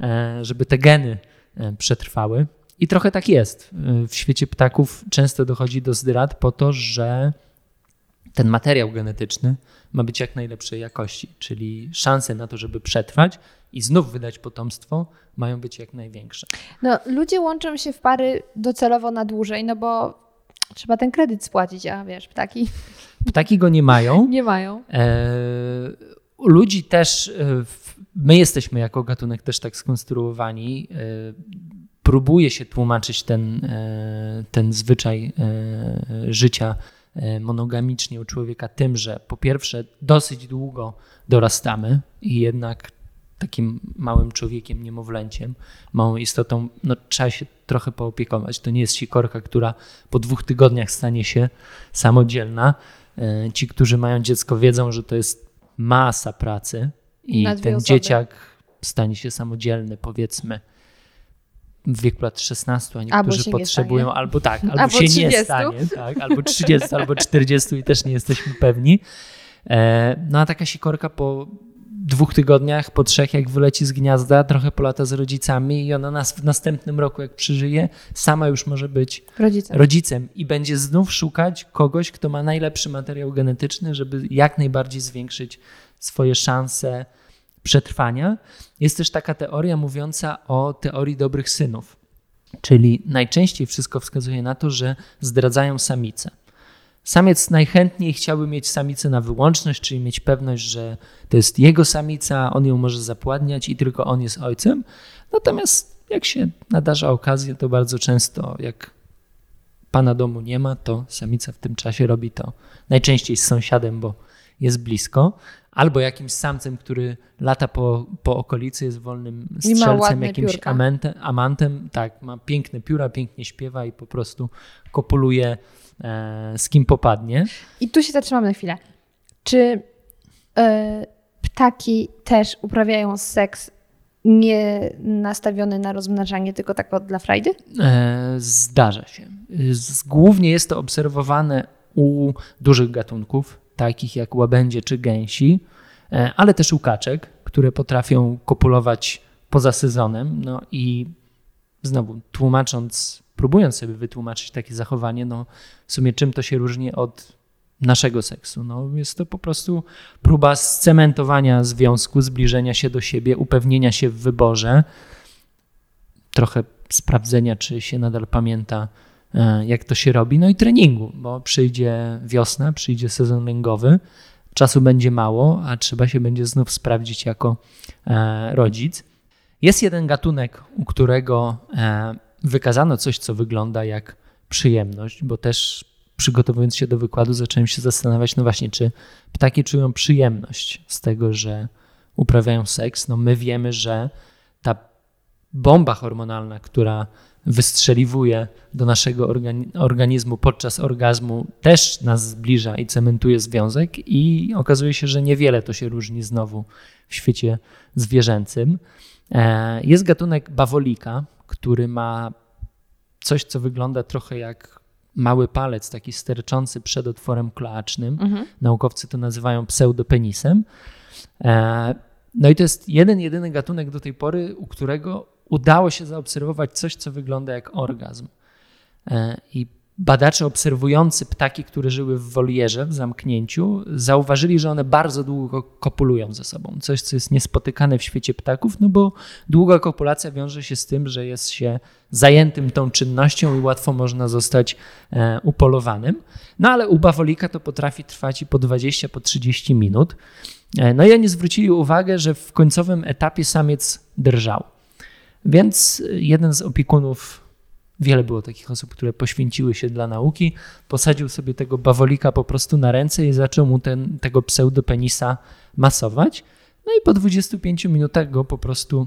e, żeby te geny e, przetrwały. I trochę tak jest. E, W świecie ptaków często dochodzi do zdrad po to, że ten materiał genetyczny ma być jak najlepszej jakości, czyli szanse na to, żeby przetrwać i znów wydać potomstwo, mają być jak największe. No, ludzie łączą się w pary docelowo na dłużej, no bo trzeba ten kredyt spłacić, a wiesz, ptaki Ptaki go nie mają. nie mają. E, ludzi też, e, my jesteśmy jako gatunek też tak skonstruowani. e, Próbuje się tłumaczyć ten, e, ten zwyczaj e, życia monogamicznie u człowieka tym, że po pierwsze dosyć długo dorastamy i jednak takim małym człowiekiem, niemowlęciem, małą istotą, no trzeba się trochę poopiekować. To nie jest sikorka, która po dwóch tygodniach stanie się samodzielna. E, Ci, którzy mają dziecko, wiedzą, że to jest masa pracy i ten osoby. dzieciak stanie się samodzielny, powiedzmy, w wieku lat 16, a niektórzy nie potrzebują, albo tak, albo, Albo się nie 30. stanie, tak, albo 30, albo 40 i też nie jesteśmy pewni. E, No a taka sikorka po dwóch tygodniach, po trzech, jak wyleci z gniazda, trochę polata z rodzicami i ona nas w następnym roku, jak przyżyje, sama już może być Rodzice. rodzicem i będzie znów szukać kogoś, kto ma najlepszy materiał genetyczny, żeby jak najbardziej zwiększyć swoje szanse przetrwania. Jest też taka teoria mówiąca o teorii dobrych synów, czyli najczęściej wszystko wskazuje na to, że zdradzają samice. Samiec najchętniej chciałby mieć samicę na wyłączność, czyli mieć pewność, że to jest jego samica, on ją może zapładniać i tylko on jest ojcem. Natomiast jak się nadarza okazja, to bardzo często, jak pana domu nie ma, to samica w tym czasie robi to najczęściej z sąsiadem, bo jest blisko, albo jakimś samcem, który lata po, po okolicy, jest wolnym strzelcem, jakimś piórka. amantem, amantem. Tak, ma piękne pióra, pięknie śpiewa i po prostu kopuluje e, z kim popadnie. I tu się zatrzymam na chwilę. Czy e, ptaki też uprawiają seks nie nastawiony na rozmnażanie, tylko tak dla frajdy? E, Zdarza się. Z- Głównie jest to obserwowane u dużych gatunków, takich jak łabędzie czy gęsi, e, ale też u kaczek, które potrafią kopulować poza sezonem. No i znowu tłumacząc, próbując sobie wytłumaczyć takie zachowanie, no w sumie czym to się różni od naszego seksu? No jest to po prostu próba scementowania związku, zbliżenia się do siebie, upewnienia się w wyborze, trochę sprawdzenia, czy się nadal pamięta, jak to się robi, no i treningu, bo przyjdzie wiosna, przyjdzie sezon lęgowy, czasu będzie mało, a trzeba się będzie znów sprawdzić jako e, rodzic. Jest jeden gatunek, u którego e, wykazano coś, co wygląda jak przyjemność, bo też przygotowując się do wykładu, zacząłem się zastanawiać, no właśnie, czy ptaki czują przyjemność z tego, że uprawiają seks. No my wiemy, że ta bomba hormonalna, która wystrzeliwuje do naszego organi- organizmu podczas orgazmu, też nas zbliża i cementuje związek, i okazuje się, że niewiele to się różni znowu w świecie zwierzęcym. E, Jest gatunek bawolika, który ma coś, co wygląda trochę jak mały palec, taki sterczący przed otworem kloacznym. Naukowcy to nazywają pseudopenisem. E, No i to jest jeden, jedyny gatunek do tej pory, u którego udało się zaobserwować coś, co wygląda jak orgazm. E, I badacze obserwujący ptaki, które żyły w wolierze, w zamknięciu, zauważyli, że one bardzo długo kopulują ze sobą. Coś, co jest niespotykane w świecie ptaków, no bo długa kopulacja wiąże się z tym, że jest się zajętym tą czynnością i łatwo można zostać e, upolowanym. No ale u bawolika to potrafi trwać i po 20, po 30 minut. E, No i oni zwrócili uwagę, że w końcowym etapie samiec drżał. Więc jeden z opiekunów, wiele było takich osób, które poświęciły się dla nauki, posadził sobie tego bawolika po prostu na ręce i zaczął mu ten, tego pseudopenisa masować. No i po 25 minutach go po prostu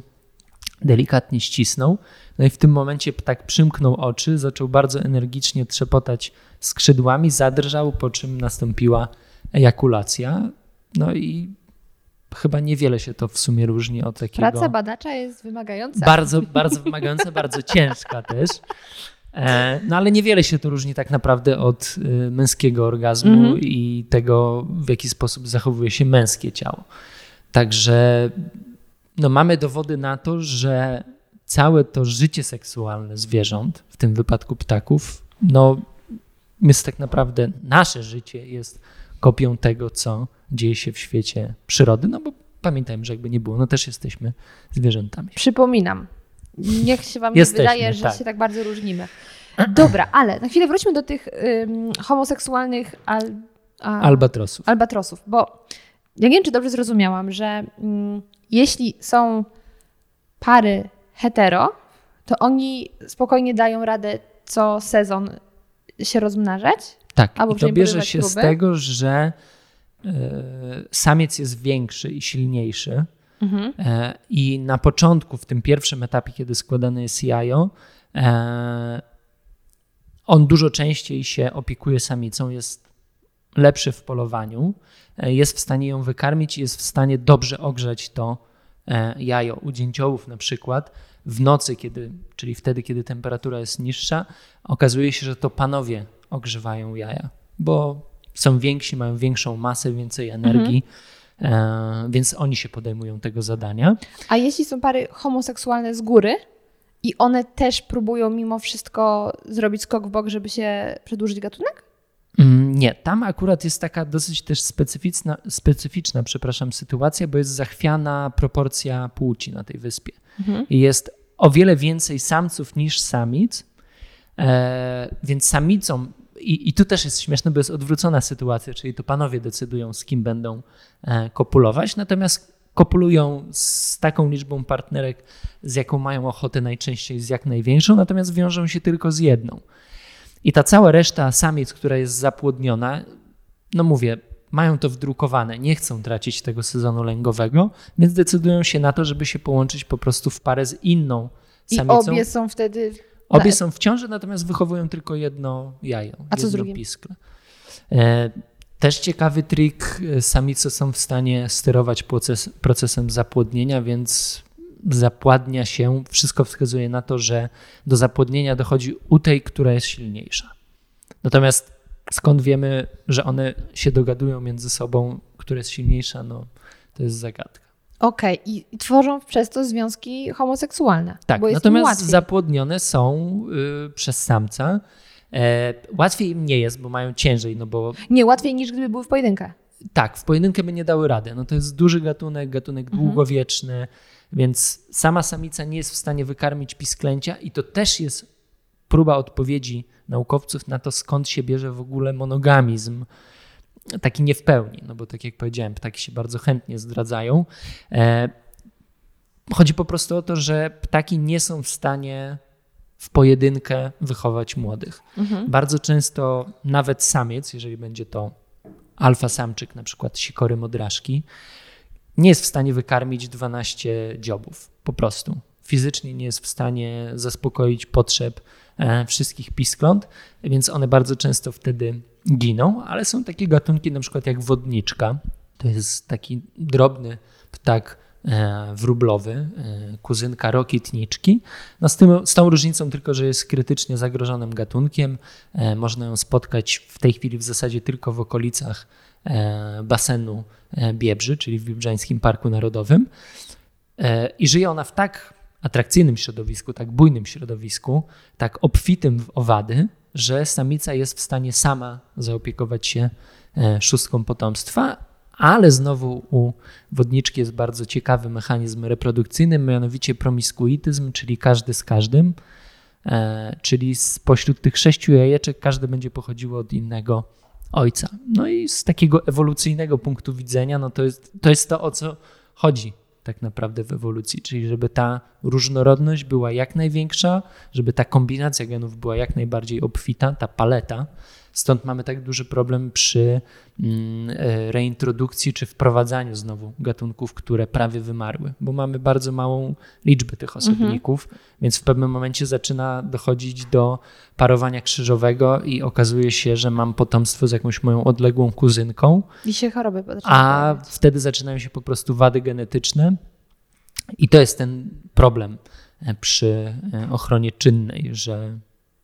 delikatnie ścisnął. No i w tym momencie ptak przymknął oczy, zaczął bardzo energicznie trzepotać skrzydłami, zadrżał, po czym nastąpiła ejakulacja. No i chyba niewiele się to w sumie różni od takiego... Praca badacza jest wymagająca. Bardzo, bardzo wymagająca, bardzo ciężka też. E, No ale niewiele się to różni tak naprawdę od y, męskiego orgazmu Mhm. i tego, w jaki sposób zachowuje się męskie ciało. Także no, mamy dowody na to, że całe to życie seksualne zwierząt, w tym wypadku ptaków, no jest tak naprawdę nasze życie jest kopią tego, co dzieje się w świecie przyrody, no bo pamiętajmy, że jakby nie było, no też jesteśmy zwierzętami. Przypominam. Niech się wam nie Jesteśmy, wydaje, że tak. się tak bardzo różnimy. Dobra, ale na chwilę wróćmy do tych ym, homoseksualnych al, a, Albatrosów. albatrosów, bo ja nie wiem, czy dobrze zrozumiałam, że mm, jeśli są pary hetero, to oni spokojnie dają radę co sezon się rozmnażać. Tak, Albo i to bierze się z tego, że samiec jest większy i silniejszy. E, I na początku, w tym pierwszym etapie, kiedy składane jest jajo, e, on dużo częściej się opiekuje samicą, jest lepszy w polowaniu, e, jest w stanie ją wykarmić i jest w stanie dobrze ogrzać to e, jajo. U dzięciołów na przykład w nocy, kiedy, czyli wtedy, kiedy temperatura jest niższa, okazuje się, że to panowie ogrzewają jaja, bo są więksi, mają większą masę, więcej energii E, więc oni się podejmują tego zadania. A jeśli są pary homoseksualne z góry i one też próbują mimo wszystko zrobić skok w bok, żeby się przedłużyć gatunek? Mm, Nie, tam akurat jest taka dosyć też specyficzna, specyficzna przepraszam, sytuacja, bo jest zachwiana proporcja płci na tej wyspie. I jest o wiele więcej samców niż samic, e, więc samicom, i, i tu też jest śmieszne, bo jest odwrócona sytuacja, czyli to panowie decydują, z kim będą e, kopulować, natomiast kopulują z taką liczbą partnerek, z jaką mają ochotę, najczęściej z jak największą, natomiast wiążą się tylko z jedną. I ta cała reszta samiec, która jest zapłodniona, no mówię, mają to wdrukowane, nie chcą tracić tego sezonu lęgowego, więc decydują się na to, żeby się połączyć po prostu w parę z inną I samicą. obie są wtedy. Obie są w ciąży, natomiast wychowują tylko jedno jajo. A co jedno? Piskle. E, też ciekawy trik. e, Samice są w stanie sterować proces, procesem zapłodnienia, więc zapładnia się. Wszystko wskazuje na to, że do zapłodnienia dochodzi u tej, która jest silniejsza. Natomiast skąd wiemy, że one się dogadują między sobą, która jest silniejsza, no to jest zagadka. Okej, i i tworzą przez to związki homoseksualne. Tak, bo natomiast zapłodnione są y, przez samca. E, łatwiej im nie jest, bo mają ciężej, no bo Nie, łatwiej niż gdyby były w pojedynkę. tak, w pojedynkę by nie dały rady. No to jest duży gatunek, gatunek Mhm. długowieczny, więc sama samica nie jest w stanie wykarmić pisklęcia i to też jest próba odpowiedzi naukowców na to, skąd się bierze w ogóle monogamizm. Taki nie w pełni, no bo tak jak powiedziałem, ptaki się bardzo chętnie zdradzają. E, chodzi po prostu o to, że ptaki nie są w stanie w pojedynkę wychować młodych. Bardzo często nawet samiec, jeżeli będzie to alfa samczyk, na przykład sikory modraszki, nie jest w stanie wykarmić 12 dziobów. Po prostu. Fizycznie nie jest w stanie zaspokoić potrzeb e, wszystkich piskląt, więc one bardzo często wtedy giną, ale są takie gatunki na przykład jak wodniczka. To jest taki drobny ptak e, wróblowy, e, kuzynka rokitniczki. No z, tym, z tą różnicą tylko, że jest krytycznie zagrożonym gatunkiem. E, Można ją spotkać w tej chwili w zasadzie tylko w okolicach basenu Biebrzy, czyli w Biebrzańskim Parku Narodowym. I żyje ona w tak atrakcyjnym środowisku, tak bujnym środowisku, tak obfitym w owady, że samica jest w stanie sama zaopiekować się e, szóstką potomstwa, ale znowu u wodniczki jest bardzo ciekawy mechanizm reprodukcyjny, mianowicie promiskuityzm, czyli każdy z każdym, e, czyli spośród tych sześciu jajeczek każde będzie pochodziło od innego ojca. No i z takiego ewolucyjnego punktu widzenia, no to jest to, jest to o co chodzi tak naprawdę w ewolucji, czyli żeby ta różnorodność była jak największa, żeby ta kombinacja genów była jak najbardziej obfita, ta paleta. Stąd mamy tak duży problem przy mm, e, reintrodukcji czy wprowadzaniu znowu gatunków, które prawie wymarły, bo mamy bardzo małą liczbę tych osobników, więc w pewnym momencie zaczyna dochodzić do parowania krzyżowego i okazuje się, że mam potomstwo z jakąś moją odległą kuzynką, I się choroby a wtedy zaczynają się po prostu wady genetyczne. I to jest ten problem e, przy e, ochronie czynnej, że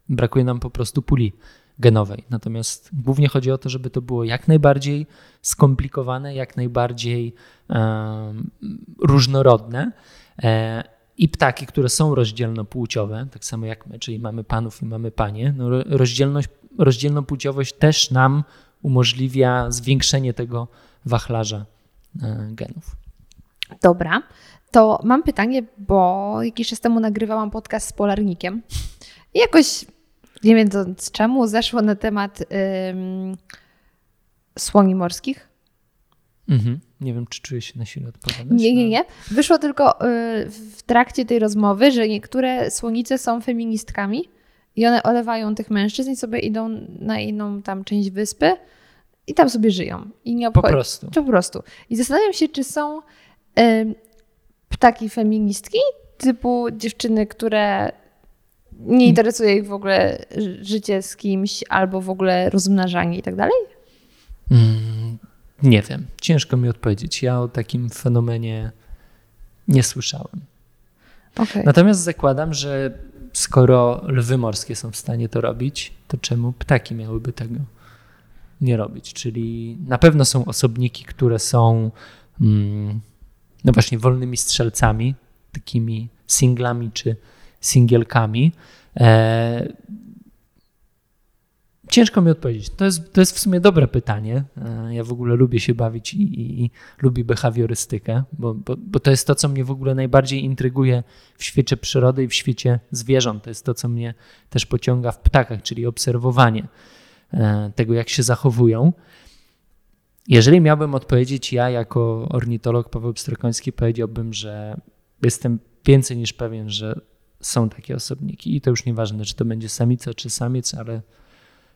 brakuje nam po prostu puli genowej. Natomiast głównie chodzi o to, żeby to było jak najbardziej skomplikowane, jak najbardziej em, różnorodne. E, I ptaki, które są rozdzielnopłciowe, tak samo jak my, czyli mamy panów i mamy panie, no ro- rozdzielność, rozdzielnopłciowość też nam umożliwia zwiększenie tego wachlarza e, genów. Dobra, to mam pytanie, bo jakiś czas temu nagrywałam podcast z polarnikiem i jakoś, nie wiedząc czemu, zeszło na temat ym, słoni morskich. Mhm. Nie wiem, czy czuję się na siłę odpowiadać. Nie, nie, ale- nie. Wyszło tylko y, w trakcie tej rozmowy, że niektóre słonice są feministkami i one olewają tych mężczyzn i sobie idą na inną tam część wyspy i tam sobie żyją. I nie Po prostu. Po prostu. I zastanawiam się, czy są y, ptaki feministki, typu dziewczyny, które nie interesuje ich w ogóle ży- życie z kimś albo w ogóle rozmnażanie i tak dalej? Mm, nie wiem. Ciężko mi odpowiedzieć. Ja o takim fenomenie nie słyszałem. Okej. Natomiast zakładam, że skoro lwy morskie są w stanie to robić, to czemu ptaki miałyby tego nie robić? Czyli na pewno są osobniki, które są mm, no właśnie wolnymi strzelcami, takimi singlami czy singielkami. E, ciężko mi odpowiedzieć. To jest, to jest w sumie dobre pytanie. E, ja w ogóle lubię się bawić i, i, i lubię behawiorystykę, bo, bo, bo, to jest to, co mnie w ogóle najbardziej intryguje w świecie przyrody i w świecie zwierząt. To jest to, co mnie też pociąga w ptakach, czyli obserwowanie e, tego, jak się zachowują. Jeżeli miałbym odpowiedzieć ja jako ornitolog Paweł Pstrokoński, powiedziałbym, że jestem więcej niż pewien, że są takie osobniki i to już nieważne, czy to będzie samica, czy samiec, ale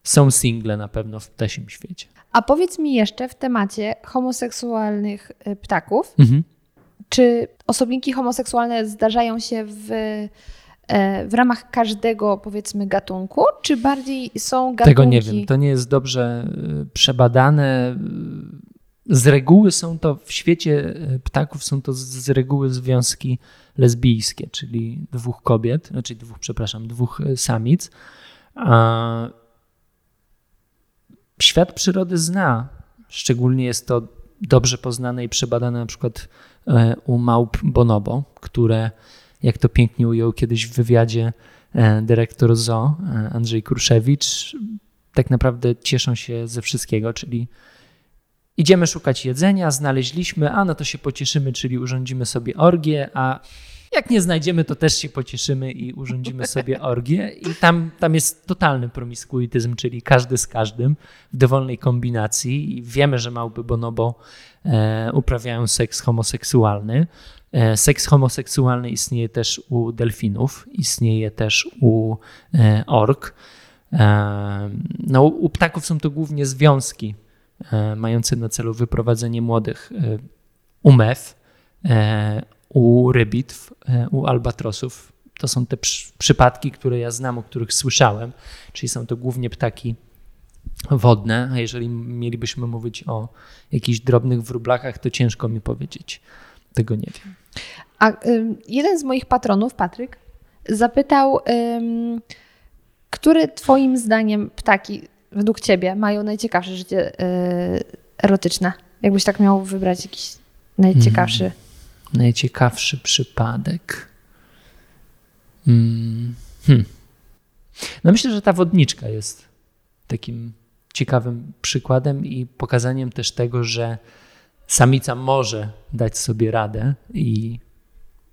są single na pewno w ptasim świecie. A powiedz mi jeszcze w temacie homoseksualnych y, ptaków, mhm. czy osobniki homoseksualne zdarzają się w, e, w ramach każdego, powiedzmy, gatunku, czy bardziej są gatunki... Tego nie wiem, to nie jest dobrze y, przebadane. Z reguły są to w świecie y, ptaków są to z reguły związki lesbijskie, czyli dwóch kobiet, znaczy dwóch, przepraszam, dwóch samic. A świat przyrody zna. Szczególnie jest to dobrze poznane i przebadane na przykład e, u małp bonobo, które, jak to pięknie ujął kiedyś w wywiadzie e, dyrektor ZO e, Andrzej Kruszewicz, tak naprawdę cieszą się ze wszystkiego, czyli idziemy szukać jedzenia, znaleźliśmy, a no to się pocieszymy, czyli urządzimy sobie orgię, a jak nie znajdziemy, to też się pocieszymy i urządzimy sobie orgię. I tam, tam jest totalny promiskuityzm, czyli każdy z każdym w dowolnej kombinacji. I wiemy, że małpy bonobo e, uprawiają seks homoseksualny. E, seks homoseksualny istnieje też u delfinów, istnieje też u e, ork. E, no, u ptaków są to głównie związki e, mające na celu wyprowadzenie młodych e, u mew u rybitw, e, u albatrosów. To są te przypadki, które ja znam, o których słyszałem, czyli są to głównie ptaki wodne, a jeżeli mielibyśmy mówić o jakichś drobnych wróblakach, to ciężko mi powiedzieć. Tego nie wiem. A y, jeden z moich patronów, Patryk, zapytał, y, które Twoim zdaniem ptaki według Ciebie mają najciekawsze życie y, erotyczne? Jakbyś tak miał wybrać jakiś najciekawszy. Mm najciekawszy przypadek. Hmm. Hmm. No myślę, że ta wodniczka jest takim ciekawym przykładem i pokazaniem też tego, że samica może dać sobie radę i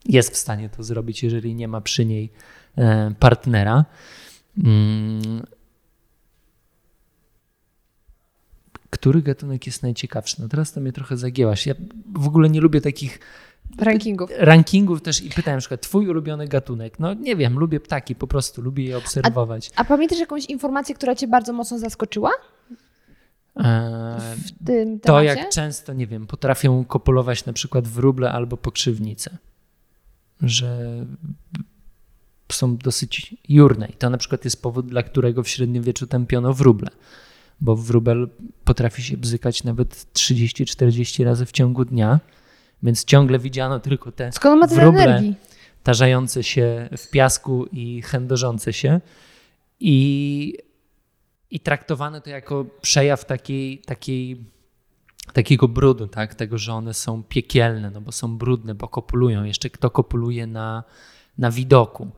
jest w stanie to zrobić, jeżeli nie ma przy niej e, partnera. Hmm. Który gatunek jest najciekawszy? No teraz to mnie trochę zagięłaś. Ja w ogóle nie lubię takich Rankingów. Rankingów też i pytałem na przykład, twój ulubiony gatunek. No nie wiem, lubię ptaki, po prostu lubię je obserwować. A, a pamiętasz jakąś informację, która cię bardzo mocno zaskoczyła? W tym to jak często, nie wiem, potrafią kopulować na przykład wróble albo pokrzywnice. Że są dosyć jurne. I to na przykład jest powód, dla którego w średniowieczu tępiono wróble. Bo wróbel potrafi się bzykać nawet 30-40 razy w ciągu dnia więc ciągle widziano tylko te Skąd ma wróble energii? tarzające się w piasku i chędożące się. I, i traktowane to jako przejaw takiej, takiej, takiego brudu, tak? tego, że one są piekielne, no bo są brudne, bo kopulują. Jeszcze kto kopuluje na, na widoku.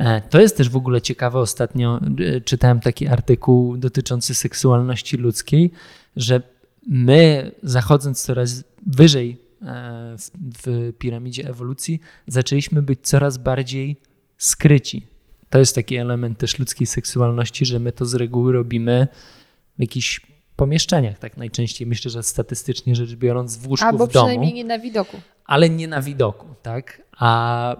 E, to jest też w ogóle ciekawe. Ostatnio e, czytałem taki artykuł dotyczący seksualności ludzkiej, że my, zachodząc coraz wyżej E, w, w piramidzie ewolucji zaczęliśmy być coraz bardziej skryci. To jest taki element też ludzkiej seksualności, że my to z reguły robimy w jakichś pomieszczeniach, tak najczęściej myślę, że statystycznie rzecz biorąc w łóżku Albo w domu. przynajmniej nie na widoku. Ale nie na widoku, tak? A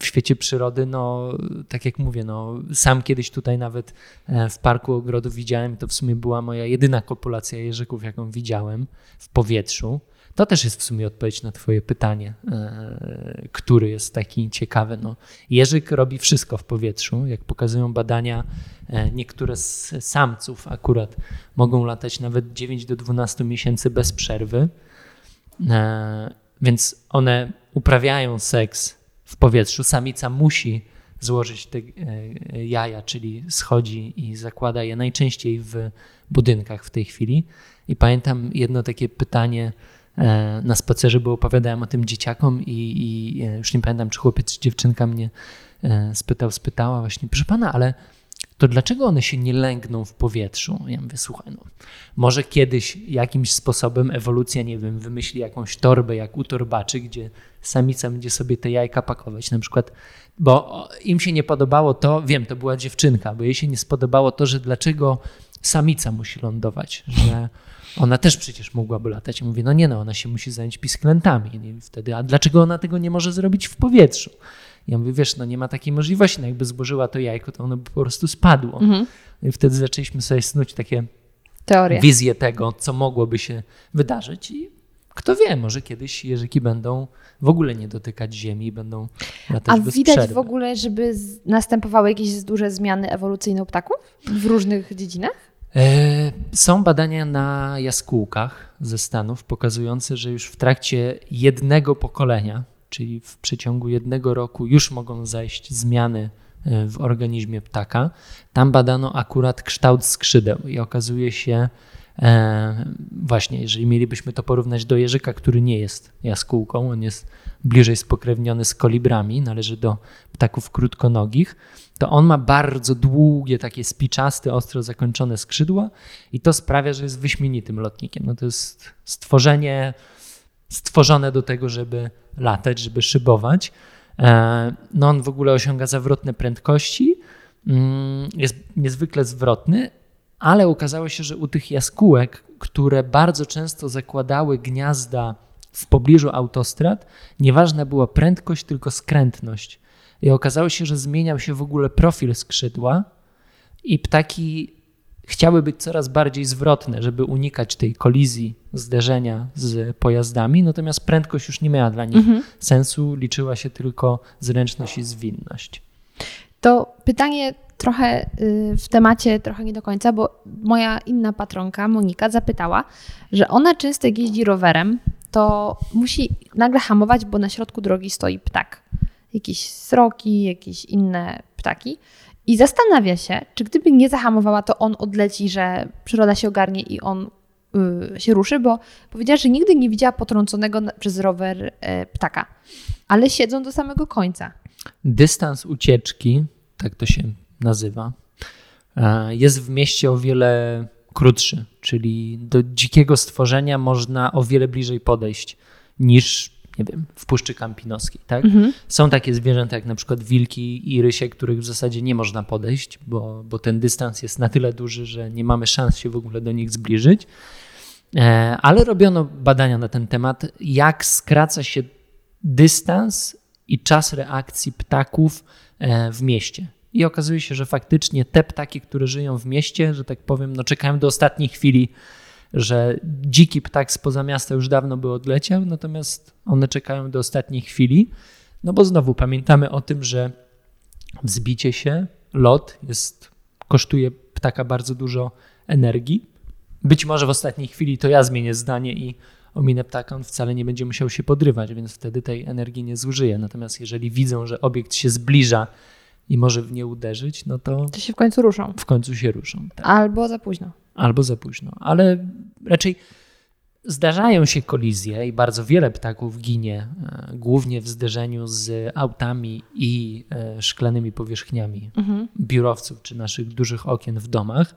w świecie przyrody, no tak jak mówię, no sam kiedyś tutaj nawet e, w Parku Ogrodu widziałem, to w sumie była moja jedyna kopulacja jeżyków, jaką widziałem w powietrzu. To też jest w sumie odpowiedź na Twoje pytanie, e, który jest taki ciekawy. No, Jerzyk robi wszystko w powietrzu. Jak pokazują badania, e, niektóre z samców akurat mogą latać nawet 9 do 12 miesięcy bez przerwy, więc one uprawiają seks w powietrzu. Samica musi złożyć te jaja, czyli schodzi i zakłada je najczęściej w budynkach w tej chwili. I pamiętam jedno takie pytanie e, na spacerze, bo opowiadałem o tym dzieciakom i, i e, już nie pamiętam, czy chłopiec, czy dziewczynka mnie e, spytał, spytała właśnie, proszę pana, ale to dlaczego one się nie lęgną w powietrzu? Ja mówię, słuchaj, no, może kiedyś jakimś sposobem ewolucja, nie wiem, wymyśli jakąś torbę jak u torbaczy, gdzie samica będzie sobie te jajka pakować, na przykład, bo im się nie podobało to, wiem, to była dziewczynka, bo jej się nie spodobało to, że dlaczego samica musi lądować, że ona też przecież mogłaby latać. I mówię, no nie no, ona się musi zająć pisklętami. I wtedy, a dlaczego ona tego nie może zrobić w powietrzu? Ja mówię, wiesz, no nie ma takiej możliwości, no jakby złożyła to jajko, to ono by po prostu spadło. Mhm. No I wtedy zaczęliśmy sobie snuć takie Teoria. wizje tego, co mogłoby się wydarzyć i kto wie, może kiedyś jeżyki będą w ogóle nie dotykać ziemi, będą latać A bez widać przerwy. w ogóle, żeby następowały jakieś duże zmiany ewolucyjne u ptaków w różnych dziedzinach? E, Są badania na jaskółkach ze Stanów pokazujące, że już w trakcie jednego pokolenia, czyli w przeciągu jednego roku, już mogą zajść zmiany e, w organizmie ptaka. Tam badano akurat kształt skrzydeł i okazuje się, właśnie, jeżeli mielibyśmy to porównać do jeżyka, który nie jest jaskółką, on jest bliżej spokrewniony z kolibrami, należy do ptaków krótkonogich, to on ma bardzo długie, takie spiczaste, ostro zakończone skrzydła i to sprawia, że jest wyśmienitym lotnikiem. No to jest stworzenie stworzone do tego, żeby latać, żeby szybować. E, No on w ogóle osiąga zawrotne prędkości, mm, jest niezwykle zwrotny, ale okazało się, że u tych jaskółek, które bardzo często zakładały gniazda w pobliżu autostrad, nieważna była prędkość, tylko skrętność. I okazało się, że zmieniał się w ogóle profil skrzydła i ptaki chciały być coraz bardziej zwrotne, żeby unikać tej kolizji, zderzenia z pojazdami, natomiast prędkość już nie miała dla nich sensu, liczyła się tylko zręczność i zwinność. To pytanie trochę y, w temacie, trochę nie do końca, bo moja inna patronka, Monika, zapytała, że ona często jeździ rowerem, to musi nagle hamować, bo na środku drogi stoi ptak. Jakieś sroki, jakieś inne ptaki. I zastanawia się, czy gdyby nie zahamowała, to on odleci, że przyroda się ogarnie i on y, się ruszy, bo powiedziała, że nigdy nie widziała potrąconego przez rower e, ptaka, ale siedzą do samego końca. Dystans ucieczki, tak to się nazywa, e, jest w mieście o wiele krótszy, czyli do dzikiego stworzenia można o wiele bliżej podejść niż, nie wiem, w Puszczy Kampinoskiej. Tak? Są takie zwierzęta jak na przykład wilki i rysie, których w zasadzie nie można podejść, bo, bo ten dystans jest na tyle duży, że nie mamy szans się w ogóle do nich zbliżyć. E, Ale robiono badania na ten temat, jak skraca się dystans i czas reakcji ptaków e, w mieście. I okazuje się, że faktycznie te ptaki, które żyją w mieście, że tak powiem, no czekają do ostatniej chwili, że dziki ptak spoza miasta już dawno by odleciał, natomiast one czekają do ostatniej chwili, no bo znowu pamiętamy o tym, że wzbicie się, lot jest, kosztuje ptaka bardzo dużo energii. Być może w ostatniej chwili to ja zmienię zdanie i ominę ptaka, on wcale nie będzie musiał się podrywać, więc wtedy tej energii nie zużyje. Natomiast jeżeli widzą, że obiekt się zbliża i może w nie uderzyć, no to To się w końcu ruszą. w końcu się ruszą. Tak. Albo za późno. Albo za późno. Ale raczej zdarzają się kolizje i bardzo wiele ptaków ginie, e, głównie w zderzeniu z autami i e, szklanymi powierzchniami biurowców czy naszych dużych okien w domach.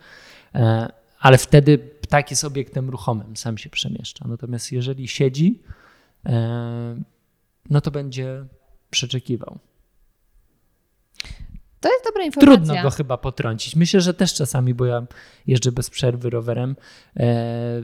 Ale wtedy ptak jest obiektem ruchomym, sam się przemieszcza. Natomiast jeżeli siedzi, e, no to będzie przeczekiwał. To jest dobra informacja. Trudno go chyba potrącić. Myślę, że też czasami, bo ja jeżdżę bez przerwy rowerem. E,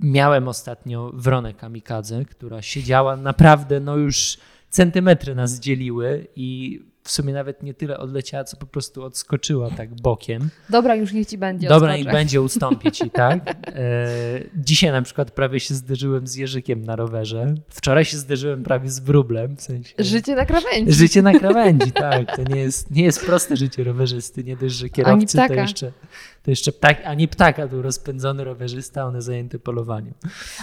miałem ostatnio wronę kamikadze, która siedziała naprawdę, no już centymetry nas dzieliły i w sumie nawet nie tyle odleciała, co po prostu odskoczyła tak bokiem. Dobra, już niech ci będzie. Dobra, i będzie ustąpić i tak. E, dzisiaj na przykład prawie się zderzyłem z jeżykiem na rowerze. Wczoraj się zderzyłem prawie z wróblem. W sensie... Życie na krawędzi. Życie na krawędzi, tak. To nie jest, nie jest proste życie rowerzysty. Nie dość, że kierowcy to jeszcze, to jeszcze ptak, ani ptaka, tu rozpędzony rowerzysta, one zajęte polowaniem.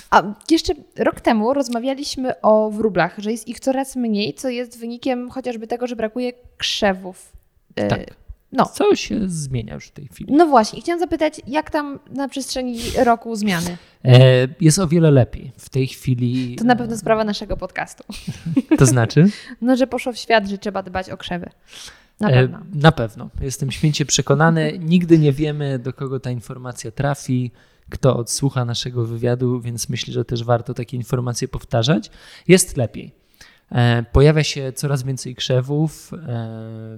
A jeszcze rok temu rozmawialiśmy o wróblach, że jest ich coraz mniej, co jest wynikiem chociażby tego, że brakuje krzewów. E, Tak. No. Co się zmienia już w tej chwili? No właśnie, chciałam zapytać, jak tam na przestrzeni roku zmiany? E, jest o wiele lepiej. W tej chwili. To na pewno sprawa naszego podcastu. To znaczy? No, że poszło w świat, że trzeba dbać o krzewy. Na E, pewno. Na pewno. Jestem święcie przekonany. Nigdy nie wiemy, do kogo ta informacja trafi, kto odsłucha naszego wywiadu, więc myślę, że też warto takie informacje powtarzać. Jest lepiej. E, Pojawia się coraz więcej krzewów. e,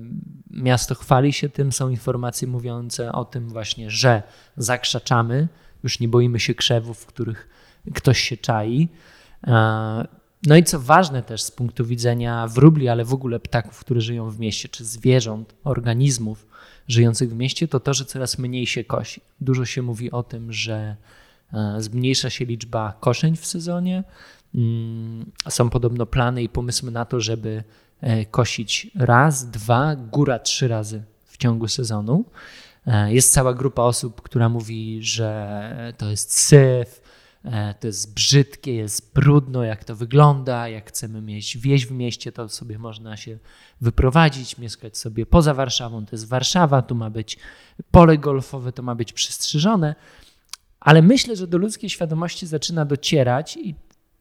Miasto chwali się tym. Są informacje mówiące o tym właśnie, że zakrzaczamy. Już nie boimy się krzewów, w których ktoś się czai. No i co ważne też z punktu widzenia wróbli, ale w ogóle ptaków, które żyją w mieście, czy zwierząt, organizmów żyjących w mieście, to to, że coraz mniej się kosi. Dużo się mówi o tym, że e, zmniejsza się liczba koszeń w sezonie. Mm, Są podobno plany i pomysły na to, żeby e, kosić raz, dwa, góra trzy razy w ciągu sezonu. E, Jest cała grupa osób, która mówi, że to jest syf, to jest brzydkie, jest brudno, jak to wygląda, jak chcemy mieć wieś w mieście, to sobie można się wyprowadzić, mieszkać sobie poza Warszawą, to jest Warszawa, tu ma być pole golfowe, to ma być przystrzyżone, ale myślę, że do ludzkiej świadomości zaczyna docierać i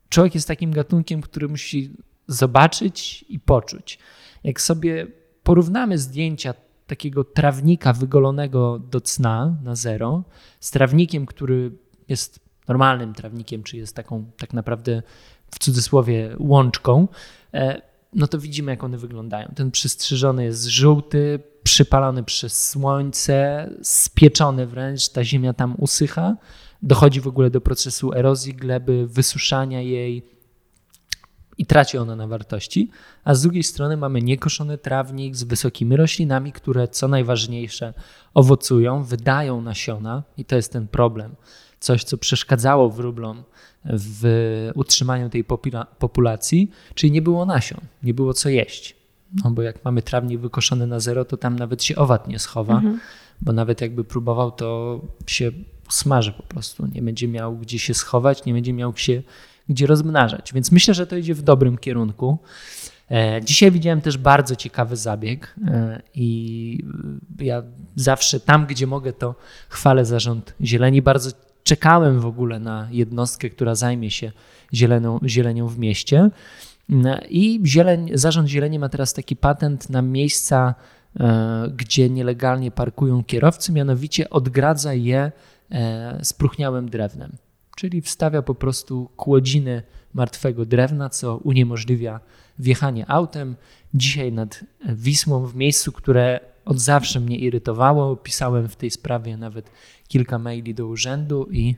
człowiek jest takim gatunkiem, który musi zobaczyć i poczuć. Jak sobie porównamy zdjęcia takiego trawnika wygolonego do cna na zero z trawnikiem, który jest normalnym trawnikiem, czy jest taką tak naprawdę w cudzysłowie łączką, e, no to widzimy, jak one wyglądają. Ten przystrzyżony jest żółty, przypalony przez słońce, spieczony wręcz, ta ziemia tam usycha. Dochodzi w ogóle do procesu erozji gleby, wysuszania jej i traci ona na wartości. A z drugiej strony mamy niekoszony trawnik z wysokimi roślinami, które co najważniejsze owocują, wydają nasiona i to jest ten problem. Coś, co przeszkadzało wróblom w utrzymaniu tej popula- populacji, czyli nie było nasion, nie było co jeść. No bo jak mamy trawnik wykoszony na zero, to tam nawet się owad nie schowa, bo nawet jakby próbował, to się smaży po prostu. Nie będzie miał gdzie się schować, nie będzie miał się gdzie rozmnażać. Więc myślę, że to idzie w dobrym kierunku. E, Dzisiaj widziałem też bardzo ciekawy zabieg e, i ja zawsze tam, gdzie mogę, to chwalę zarząd zieleni. Bardzo czekałem w ogóle na jednostkę, która zajmie się zielenią w mieście. Mm, I zieleń, zarząd zieleni ma teraz taki patent na miejsca, e, gdzie nielegalnie parkują kierowcy, mianowicie odgradza je e, spróchniałym drewnem. Czyli wstawia po prostu kłodziny martwego drewna, co uniemożliwia wjechanie autem. Dzisiaj nad Wisłą, w miejscu, które od zawsze mnie irytowało, pisałem w tej sprawie nawet kilka maili do urzędu i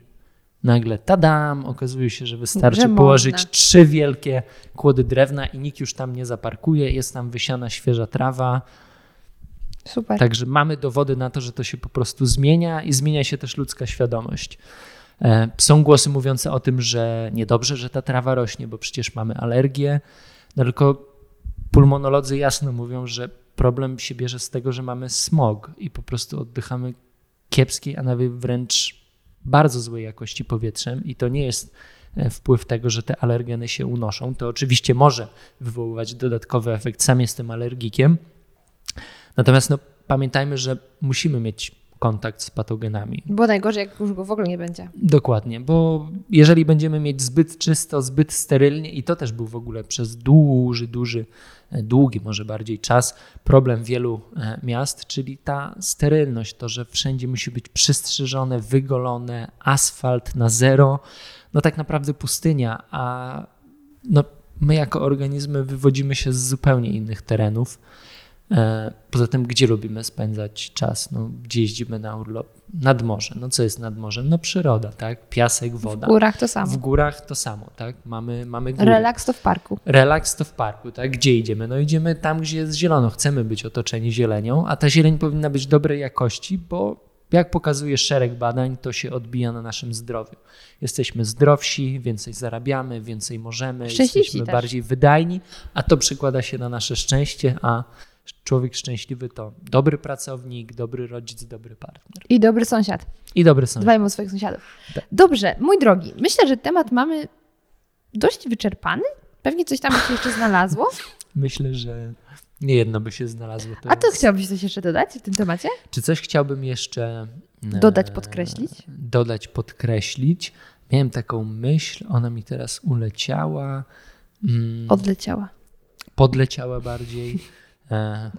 nagle tadam, okazuje się, że wystarczy Że położyć można. trzy wielkie kłody drewna i nikt już tam nie zaparkuje, jest tam wysiana świeża trawa. Super. Także mamy dowody na to, że to się po prostu zmienia i zmienia się też ludzka świadomość. E, Są głosy mówiące o tym, że niedobrze, że ta trawa rośnie, bo przecież mamy alergię. No tylko pulmonolodzy jasno mówią, że problem się bierze z tego, że mamy smog i po prostu oddychamy kiepskiej, a nawet wręcz bardzo złej jakości powietrzem i to nie jest e, wpływ tego, że te alergeny się unoszą. To oczywiście może wywoływać dodatkowy efekt. Sam jestem alergikiem. Natomiast no, pamiętajmy, że musimy mieć kontakt z patogenami. Bo najgorzej, jak już go w ogóle nie będzie. Dokładnie, bo jeżeli będziemy mieć zbyt czysto, zbyt sterylnie, i to też był w ogóle przez duży, duży, długi może bardziej czas problem wielu e, miast, czyli ta sterylność, to, że wszędzie musi być przystrzyżone, wygolone, asfalt na zero, no tak naprawdę pustynia, a no, my jako organizmy wywodzimy się z zupełnie innych terenów. E, Poza tym, gdzie lubimy spędzać czas? No, gdzie jeździmy na urlop? Nad morze. No co jest nad morzem? No przyroda, tak? Piasek, woda. W górach to samo. W górach to samo, tak? Mamy, mamy góry. Relaks to w parku. Relaks to w parku, tak? Gdzie idziemy? No idziemy tam, gdzie jest zielono. Chcemy być otoczeni zielenią, a ta zieleń powinna być dobrej jakości, bo jak pokazuje szereg badań, to się odbija na naszym zdrowiu. Jesteśmy zdrowsi, więcej zarabiamy, więcej możemy, jesteśmy też. bardziej wydajni, a to przekłada się na nasze szczęście, a człowiek szczęśliwy to dobry pracownik, dobry rodzic, dobry partner I dobry sąsiad. i dobry sąsiad. Dbajmy o swoich sąsiadów. Tak. Dobrze, mój drogi, myślę, że temat mamy dość wyczerpany. Pewnie coś tam się jeszcze znalazło. Myślę, że Nie jedno by się znalazło. A to chciałbyś coś jeszcze dodać w tym temacie? Czy coś chciałbym jeszcze e, Dodać, podkreślić? Dodać, podkreślić. Miałem taką myśl, ona mi teraz uleciała. Mm, Odleciała. podleciała bardziej. E,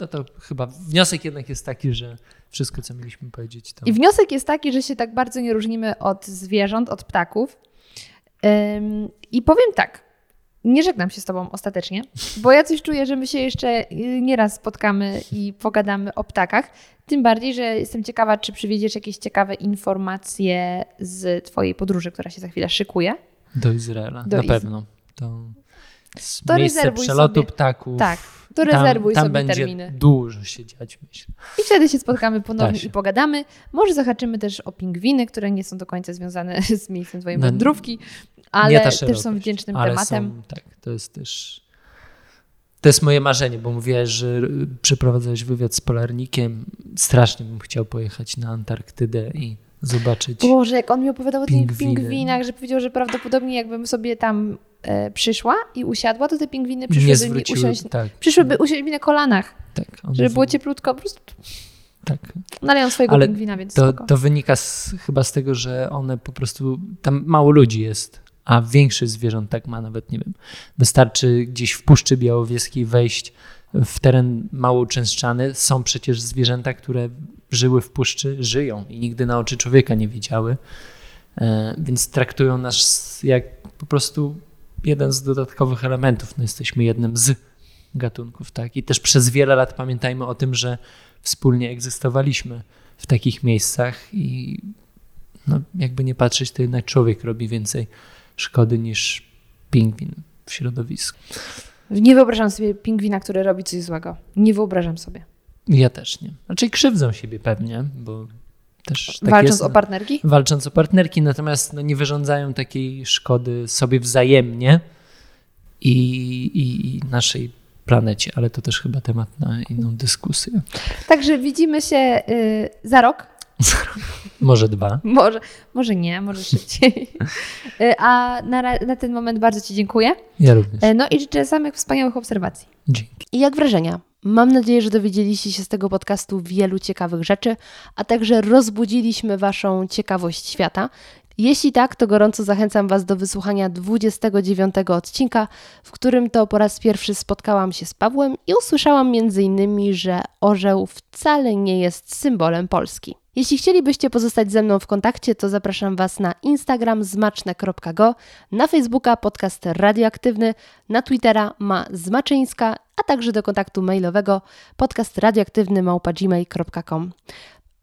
No to chyba wniosek jednak jest taki, że wszystko, co mieliśmy powiedzieć, to I wniosek jest taki, że się tak bardzo nie różnimy od zwierząt, od ptaków. I powiem tak, nie żegnam się z Tobą ostatecznie, bo ja coś czuję, że my się jeszcze y, nieraz spotkamy i pogadamy o ptakach. Tym bardziej, że jestem ciekawa, czy przywieziesz jakieś ciekawe informacje z Twojej podróży, która się za chwilę szykuje. do Izraela. Do na Iz- pewno. To, To miejsce przelotu sobie. ptaków. Tak, to tam, rezerwuj tam sobie będzie terminy. dużo się dziać, myślę. I wtedy się spotkamy ponownie i pogadamy. Może zahaczymy też o pingwiny, które nie są do końca związane z miejscem Twojej No, wędrówki, ale ta też szerokość, są wdzięcznym tematem. Są, tak, to jest też. To jest moje marzenie, bo mówiłaś, że przeprowadzałeś wywiad z polarnikiem. Strasznie bym chciał pojechać na Antarktydę i zobaczyć. Boże, jak on mi opowiadał o tych pingwinach, że powiedział, że prawdopodobnie jakbym sobie tam e, przyszła i usiadła, to te pingwiny przyszłyby mi usiąść, Tak, przyszłyby usiąść mi na kolanach, tak, żeby było cieplutko. Po prostu Tak. naleją swojego Ale pingwina, więc To, spoko. to wynika z, chyba z tego, że one po prostu. Tam mało ludzi jest, a większość zwierząt tak ma, nawet nie wiem. Wystarczy gdzieś w Puszczy Białowieskiej wejść w teren mało uczęszczany. Są przecież zwierzęta, które żyły w puszczy, żyją i nigdy na oczy człowieka nie widziały. E, Więc traktują nas jak po prostu jeden z dodatkowych elementów. No, jesteśmy jednym z gatunków, tak? I też przez wiele lat pamiętajmy o tym, że wspólnie egzystowaliśmy w takich miejscach i no, jakby nie patrzeć, to jednak człowiek robi więcej szkody niż pingwin w środowisku. Nie wyobrażam sobie pingwina, który robi coś złego. Nie wyobrażam sobie. Ja też nie. Raczej krzywdzą siebie pewnie, bo też tak Walcząc jest, o partnerki? walcząc o partnerki, natomiast no, nie wyrządzają takiej szkody sobie wzajemnie i, i, i naszej planecie, ale to też chyba temat na inną dyskusję. Także widzimy się y, za rok. Może dwa. Może, może nie, może szybciej. Y, A na, na ten moment bardzo Ci dziękuję. Ja również. E, No i życzę samych wspaniałych obserwacji. Dzięki. I jak wrażenia? Mam nadzieję, że dowiedzieliście się z tego podcastu wielu ciekawych rzeczy, a także rozbudziliśmy Waszą ciekawość świata. Jeśli tak, to gorąco zachęcam Was do wysłuchania 29 odcinka, w którym to po raz pierwszy spotkałam się z Pawłem i usłyszałam m.in., że orzeł wcale nie jest symbolem Polski. Jeśli chcielibyście pozostać ze mną w kontakcie, to zapraszam Was na Instagram zmaczne.go, na Facebooka podcast radioaktywny, na Twittera ma Zmaczyńska, a także do kontaktu mailowego podcast radioaktywny małpa.gmail.com.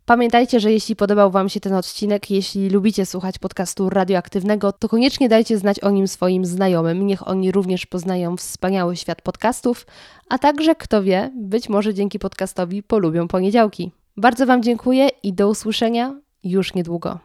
Pamiętajcie, że jeśli podobał Wam się ten odcinek, jeśli lubicie słuchać podcastu radioaktywnego, to koniecznie dajcie znać o nim swoim znajomym. Niech oni również poznają wspaniały świat podcastów, a także, kto wie, być może dzięki podcastowi polubią poniedziałki. Bardzo Wam dziękuję i do usłyszenia już niedługo.